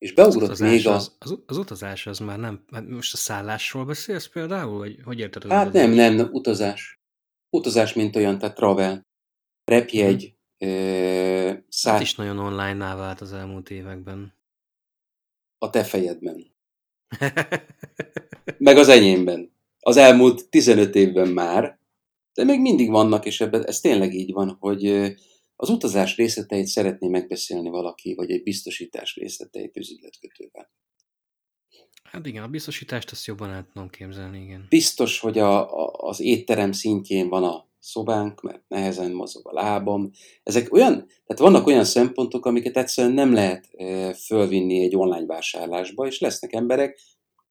és beugrott Az még az, az, az utazás az már nem... hát Most a szállásról beszélsz például? Vagy hogy érted az Hát nem, utazás? nem, nem, utazás. Utazás, mint olyan, tehát travel. Repjegy, ö, Hát száll is nagyon online-ná vált az elmúlt években. a te fejedben. Meg az enyémben. Az elmúlt 15 évben már, de még mindig vannak, és ebben ez tényleg így van, hogy ö, az utazás részleteit szeretné megbeszélni valaki, vagy egy biztosítás részleteit üzletkötővel. hát igen, a biztosítást azt jobban el tudom képzelni, igen. Biztos, hogy a, a, az étterem szintjén van a szobánk, mert nehezen mozog a lábam. Ezek olyan, tehát vannak olyan szempontok, amiket egyszerűen nem lehet e, fölvinni egy online vásárlásba, és lesznek emberek,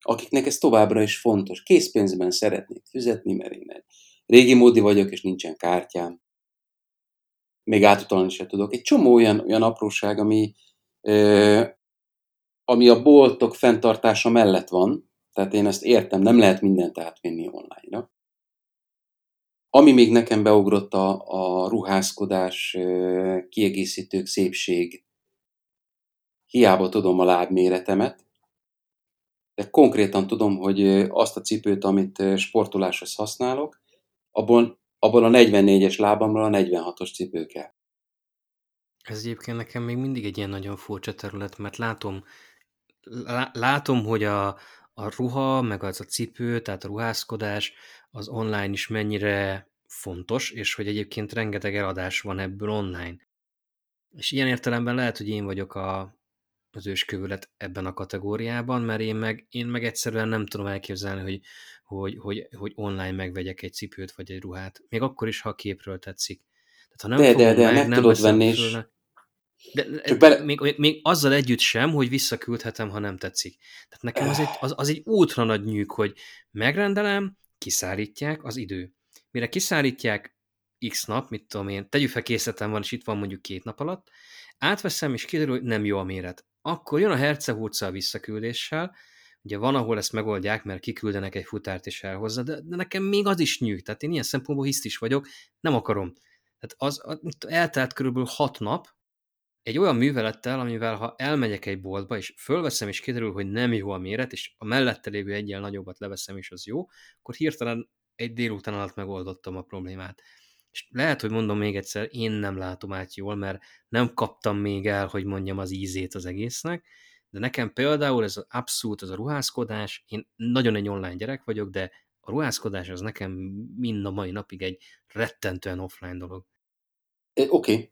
akiknek ez továbbra is fontos. Készpénzben szeretnék fizetni, mert én egy régi módi vagyok, és nincsen kártyám. Még átutalni se tudok. Egy csomó olyan, olyan apróság, ami, e, ami a boltok fenntartása mellett van, tehát én ezt értem, nem lehet mindent átvinni online-ra. Ami még nekem beugrott a, a ruházkodás, ö, kiegészítők, szépség. Hiába tudom a lábméretemet, de konkrétan tudom, hogy ö, azt a cipőt, amit ö, sportoláshoz használok, abból, abból a 44-es lábamról a 46-os cipő kell. Ez egyébként nekem még mindig egy ilyen nagyon furcsa terület, mert látom, lá, látom, hogy a, a ruha, meg az a cipő, tehát a ruházkodás, az online is mennyire fontos, és hogy egyébként rengeteg eladás van ebből online. És ilyen értelemben lehet, hogy én vagyok a, az őskövület ebben a kategóriában, mert én meg, én meg egyszerűen nem tudom elképzelni, hogy, hogy, hogy, hogy online megvegyek egy cipőt vagy egy ruhát. Még akkor is, ha a képről tetszik. Tehát ha nem De, de, de, meg, meg nem tudod venni, és föl, de, csak bele... még, még, azzal együtt sem, hogy visszaküldhetem, ha nem tetszik. Tehát nekem az egy, az, az egy útra nagy nyűg, hogy megrendelem, kiszállítják az idő. Mire kiszállítják x nap, mit tudom én, tegyük fel készletem van, és itt van mondjuk két nap alatt, átveszem, és kiderül, hogy nem jó a méret. Akkor jön a hercehurca a visszaküldéssel, ugye van, ahol ezt megoldják, mert kiküldenek egy futárt és elhozza, de, de nekem még az is nyűg, tehát én ilyen szempontból hisztis vagyok, nem akarom. Tehát az, eltelt körülbelül hat nap, egy olyan művelettel, amivel ha elmegyek egy boltba, és fölveszem, és kiderül, hogy nem jó a méret, és a mellette lévő egyel nagyobbat leveszem, és az jó, akkor hirtelen egy délután alatt megoldottam a problémát. És lehet, hogy mondom még egyszer, én nem látom át jól, mert nem kaptam még el, hogy mondjam az ízét az egésznek, de nekem például ez az abszolút, az a ruházkodás, én nagyon egy online gyerek vagyok, de a ruházkodás az nekem mind a mai napig egy rettentően offline dolog. Oké. Okay.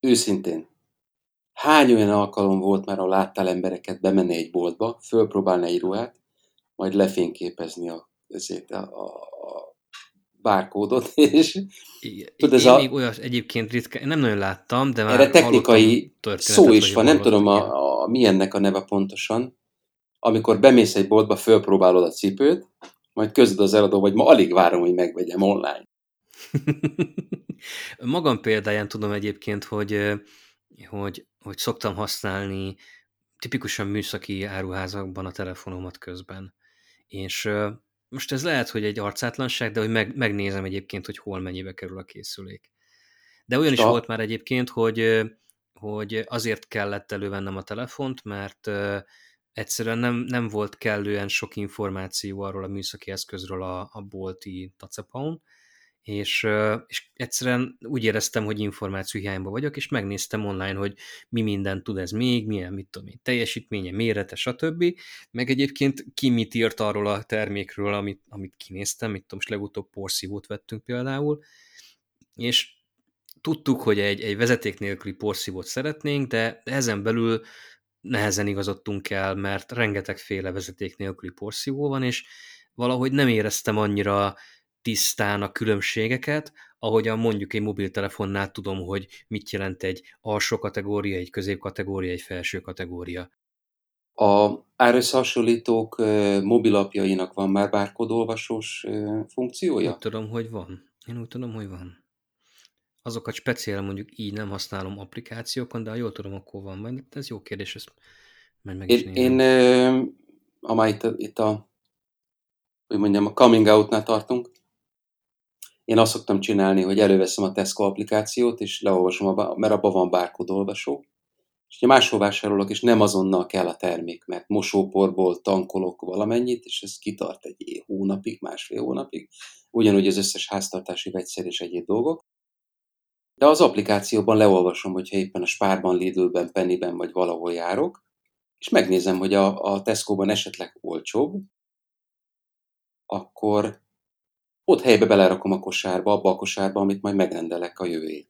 Őszintén. Hány olyan alkalom volt már, ahol láttál embereket bemenni egy boltba, fölpróbálni egy ruhát, majd lefényképezni a, ezért a, a, a bárkódot, és tudod, ez én a... még olyas egyébként ritka, nem nagyon láttam, de már Erre technikai szó is van, nem tudom a, a, mi ennek a neve pontosan, amikor bemész egy boltba, fölpróbálod a cipőt, majd közöd az eladó, vagy ma alig várom, hogy megvegyem online. Magam példáján tudom egyébként, hogy, hogy, hogy szoktam használni tipikusan műszaki áruházakban a telefonomat közben. És most ez lehet, hogy egy arcátlanság, de hogy meg, megnézem egyébként, hogy hol mennyibe kerül a készülék. De olyan is a... volt már egyébként, hogy, hogy azért kellett elővennem a telefont, mert egyszerűen nem, nem volt kellően sok információ arról a műszaki eszközről a, a bolti tacepaun, és, és egyszerűen úgy éreztem, hogy információ hiányba vagyok, és megnéztem online, hogy mi mindent tud ez még, milyen, mit tudom én, teljesítménye, mérete, stb. Meg egyébként ki mit írt arról a termékről, amit, amit kinéztem, mit tudom, most legutóbb porszívót vettünk például, és tudtuk, hogy egy, egy vezeték nélküli porszívót szeretnénk, de ezen belül nehezen igazodtunk el, mert rengetegféle vezeték nélküli porszívó van, és valahogy nem éreztem annyira tisztán a különbségeket, ahogyan mondjuk egy mobiltelefonnál tudom, hogy mit jelent egy alsó kategória, egy középkategória, egy felső kategória. A árösszehasonlítók mobilapjainak van már bárkodolvasós funkciója? Úgy tudom, hogy van. Én úgy tudom, hogy van. Azokat speciál mondjuk így nem használom applikációkon, de ha jól tudom, akkor van. Majd ez jó kérdés, ezt majd meg is én, én, amely itt, itt a hogy mondjam, a coming out-nál tartunk, én azt szoktam csinálni, hogy előveszem a Tesco applikációt, és leolvasom, a, mert abban van barcode olvasó, és ha máshol vásárolok, és nem azonnal kell a termék, mert mosóporból tankolok valamennyit, és ez kitart egy hónapig, másfél hónapig, ugyanúgy az összes háztartási vegyszer és egyéb dolgok. De az applikációban leolvasom, hogyha éppen a Spárban, Lidlben, Pennyben vagy valahol járok, és megnézem, hogy a, a Tesco-ban esetleg olcsóbb, akkor ott helybe belerakom a kosárba, abba a kosárba, amit majd megrendelek a jövő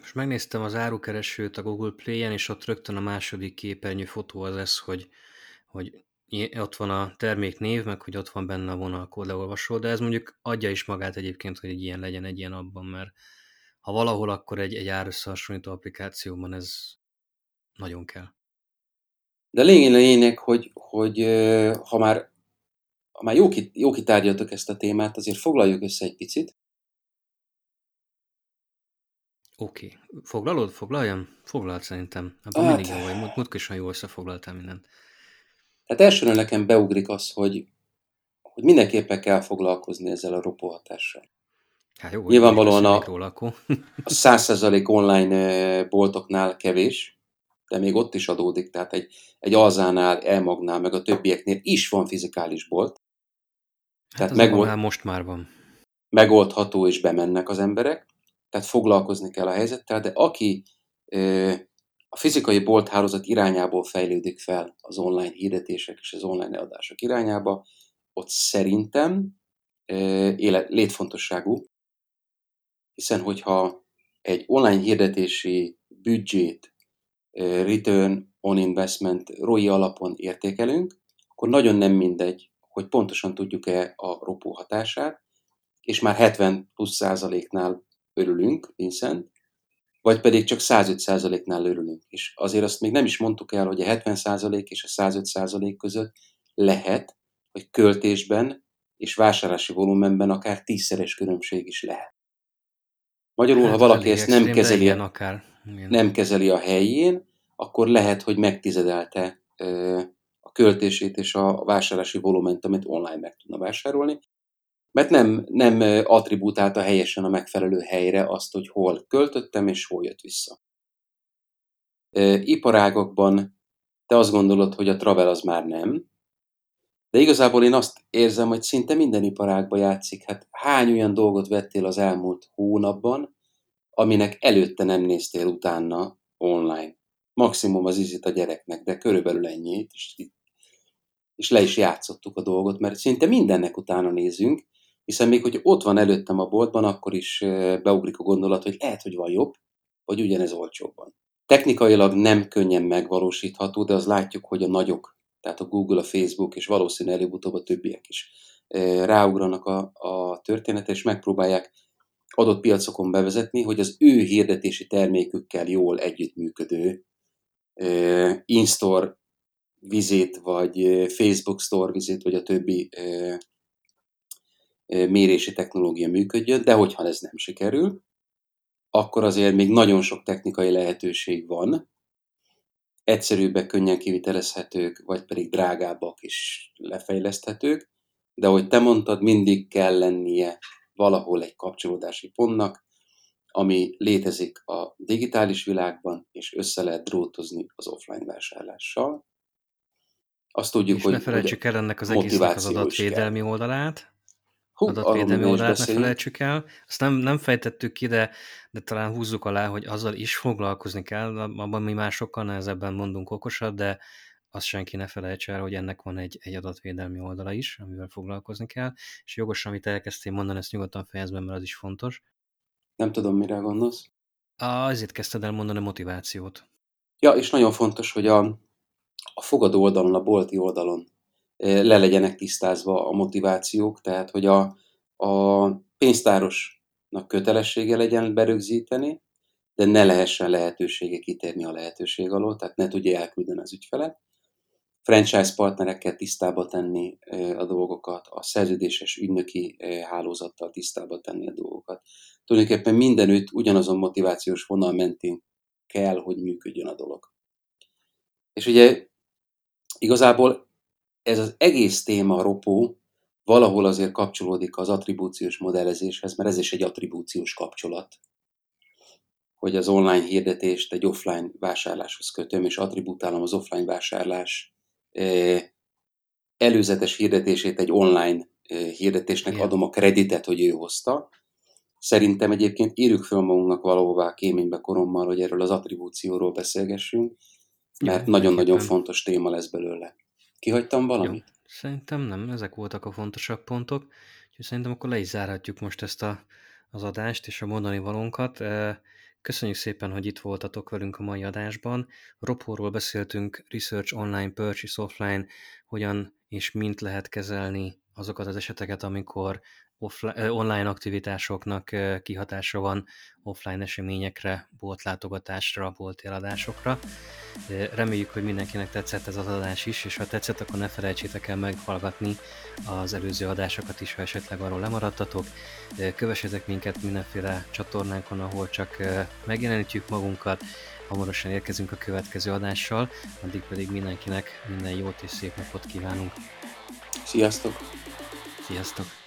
Most megnéztem az árukeresőt a Google Play-en, és ott rögtön a második képernyő fotó az ez, hogy, hogy ott van a termék név, meg hogy ott van benne a vonalkód leolvasó, de ez mondjuk adja is magát egyébként, hogy egy ilyen legyen egy ilyen abban, mert ha valahol, akkor egy, egy árösszehasonlító applikációban ez nagyon kell. De lényeg lényeg, hogy, hogy ha már, már jó, jó kitárgyaltok ezt a témát, azért foglaljuk össze egy picit. Oké. Okay. Foglalod? Foglaljam? Foglalt szerintem. Abban hát, mindig jó vagy. Múlt, múltkor jól összefoglaltál mindent. Tehát elsőről nekem beugrik az, hogy, hogy mindenképpen kell foglalkozni ezzel a ropóhatással. Hát jó, Nyilvánvalóan a, róla, akkor. a 100% online boltoknál kevés, de még ott is adódik, tehát egy, egy Alzánál, Elmagnál, meg a többieknél is van fizikális bolt. Hát tehát megold, most már van. Megoldható, és bemennek az emberek, tehát foglalkozni kell a helyzettel, de aki a fizikai bolthálózat irányából fejlődik fel az online hirdetések és az online eladások irányába, ott szerintem élet, létfontosságú, hiszen hogyha egy online hirdetési büdzsét return on investment ROI alapon értékelünk, akkor nagyon nem mindegy, hogy pontosan tudjuk-e a ropó hatását, és már 70 plusz százaléknál örülünk, Vincent, vagy pedig csak 105 százaléknál örülünk. És azért azt még nem is mondtuk el, hogy a 70 százalék és a 105 százalék között lehet, hogy költésben és vásárlási volumenben akár tízszeres különbség is lehet. Magyarul, hát, ha valaki ezt nem kezeli, akár. nem kezeli a helyén, akkor lehet, hogy megtizedelte a költését és a vásárlási volument, amit online meg tudna vásárolni, mert nem, nem attribútálta helyesen a megfelelő helyre azt, hogy hol költöttem és hol jött vissza. Iparágokban te azt gondolod, hogy a travel az már nem, de igazából én azt érzem, hogy szinte minden iparágban játszik. Hát hány olyan dolgot vettél az elmúlt hónapban, aminek előtte nem néztél utána online. Maximum az izit a gyereknek, de körülbelül ennyit, és, és le is játszottuk a dolgot, mert szinte mindennek utána nézünk, hiszen még hogy ott van előttem a boltban, akkor is beugrik a gondolat, hogy lehet, hogy van jobb, vagy ugyanez olcsóbban. Technikailag nem könnyen megvalósítható, de az látjuk, hogy a nagyok, tehát a Google, a Facebook, és valószínűleg előbb-utóbb a többiek is ráugranak a, a történetre, és megpróbálják adott piacokon bevezetni, hogy az ő hirdetési termékükkel jól együttműködő in-store vizét, vagy Facebook store vizét, vagy a többi mérési technológia működjön, de hogyha ez nem sikerül, akkor azért még nagyon sok technikai lehetőség van, egyszerűbbek, könnyen kivitelezhetők, vagy pedig drágábbak is lefejleszthetők, de ahogy te mondtad, mindig kell lennie valahol egy kapcsolódási pontnak, ami létezik a digitális világban, és össze lehet drótozni az offline vásárlással. Azt tudjuk, és hogy... ne felejtsük el ennek az egésznek az adatvédelmi oldalát, Hú, adatvédelmi oldalát ne felejtsük el. Azt nem, nem fejtettük ki, de, de talán húzzuk alá, hogy azzal is foglalkozni kell, abban mi már sokkal nehezebben mondunk okosat, de azt senki ne felejtse el, hogy ennek van egy, egy adatvédelmi oldala is, amivel foglalkozni kell, és jogos, amit elkezdtél mondani, ezt nyugodtan fejezben, mert az is fontos. Nem tudom, mire gondolsz. Azért kezdted el mondani a motivációt. Ja, és nagyon fontos, hogy a, a fogadó oldalon, a bolti oldalon le legyenek tisztázva a motivációk, tehát hogy a, a pénztárosnak kötelessége legyen berögzíteni, de ne lehessen lehetősége kitérni a lehetőség alól, tehát ne tudja elküldeni az ügyfelet. Franchise partnerekkel tisztába tenni a dolgokat, a szerződéses ügynöki hálózattal tisztába tenni a dolgokat. Tulajdonképpen mindenütt ugyanazon motivációs vonal mentén kell, hogy működjön a dolog. És ugye igazából ez az egész téma ropó valahol azért kapcsolódik az attribúciós modellezéshez, mert ez is egy attribúciós kapcsolat, hogy az online hirdetést egy offline vásárláshoz kötöm, és attribútálom az offline vásárlás előzetes hirdetését egy online hirdetésnek Igen. adom a kreditet, hogy ő hozta. Szerintem egyébként írjuk föl magunknak valóvá kéménybe korommal, hogy erről az attribúcióról beszélgessünk, mert nagyon-nagyon fontos téma lesz belőle. Kihagytam valamit? Jó. Szerintem nem, ezek voltak a fontosabb pontok, úgyhogy szerintem akkor le is zárhatjuk most ezt a, az adást és a mondani valónkat. Köszönjük szépen, hogy itt voltatok velünk a mai adásban. Ropóról beszéltünk, Research Online, Purchase Offline, hogyan és mint lehet kezelni azokat az eseteket, amikor offline, online aktivitásoknak kihatása van offline eseményekre, boltlátogatásra, boltéladásokra. Reméljük, hogy mindenkinek tetszett ez az adás is, és ha tetszett, akkor ne felejtsétek el meghallgatni az előző adásokat is, ha esetleg arról lemaradtatok. Kövessetek minket mindenféle csatornánkon, ahol csak megjelenítjük magunkat, hamarosan érkezünk a következő adással, addig pedig mindenkinek minden jót és szép napot kívánunk. Sziasztok! Sziasztok!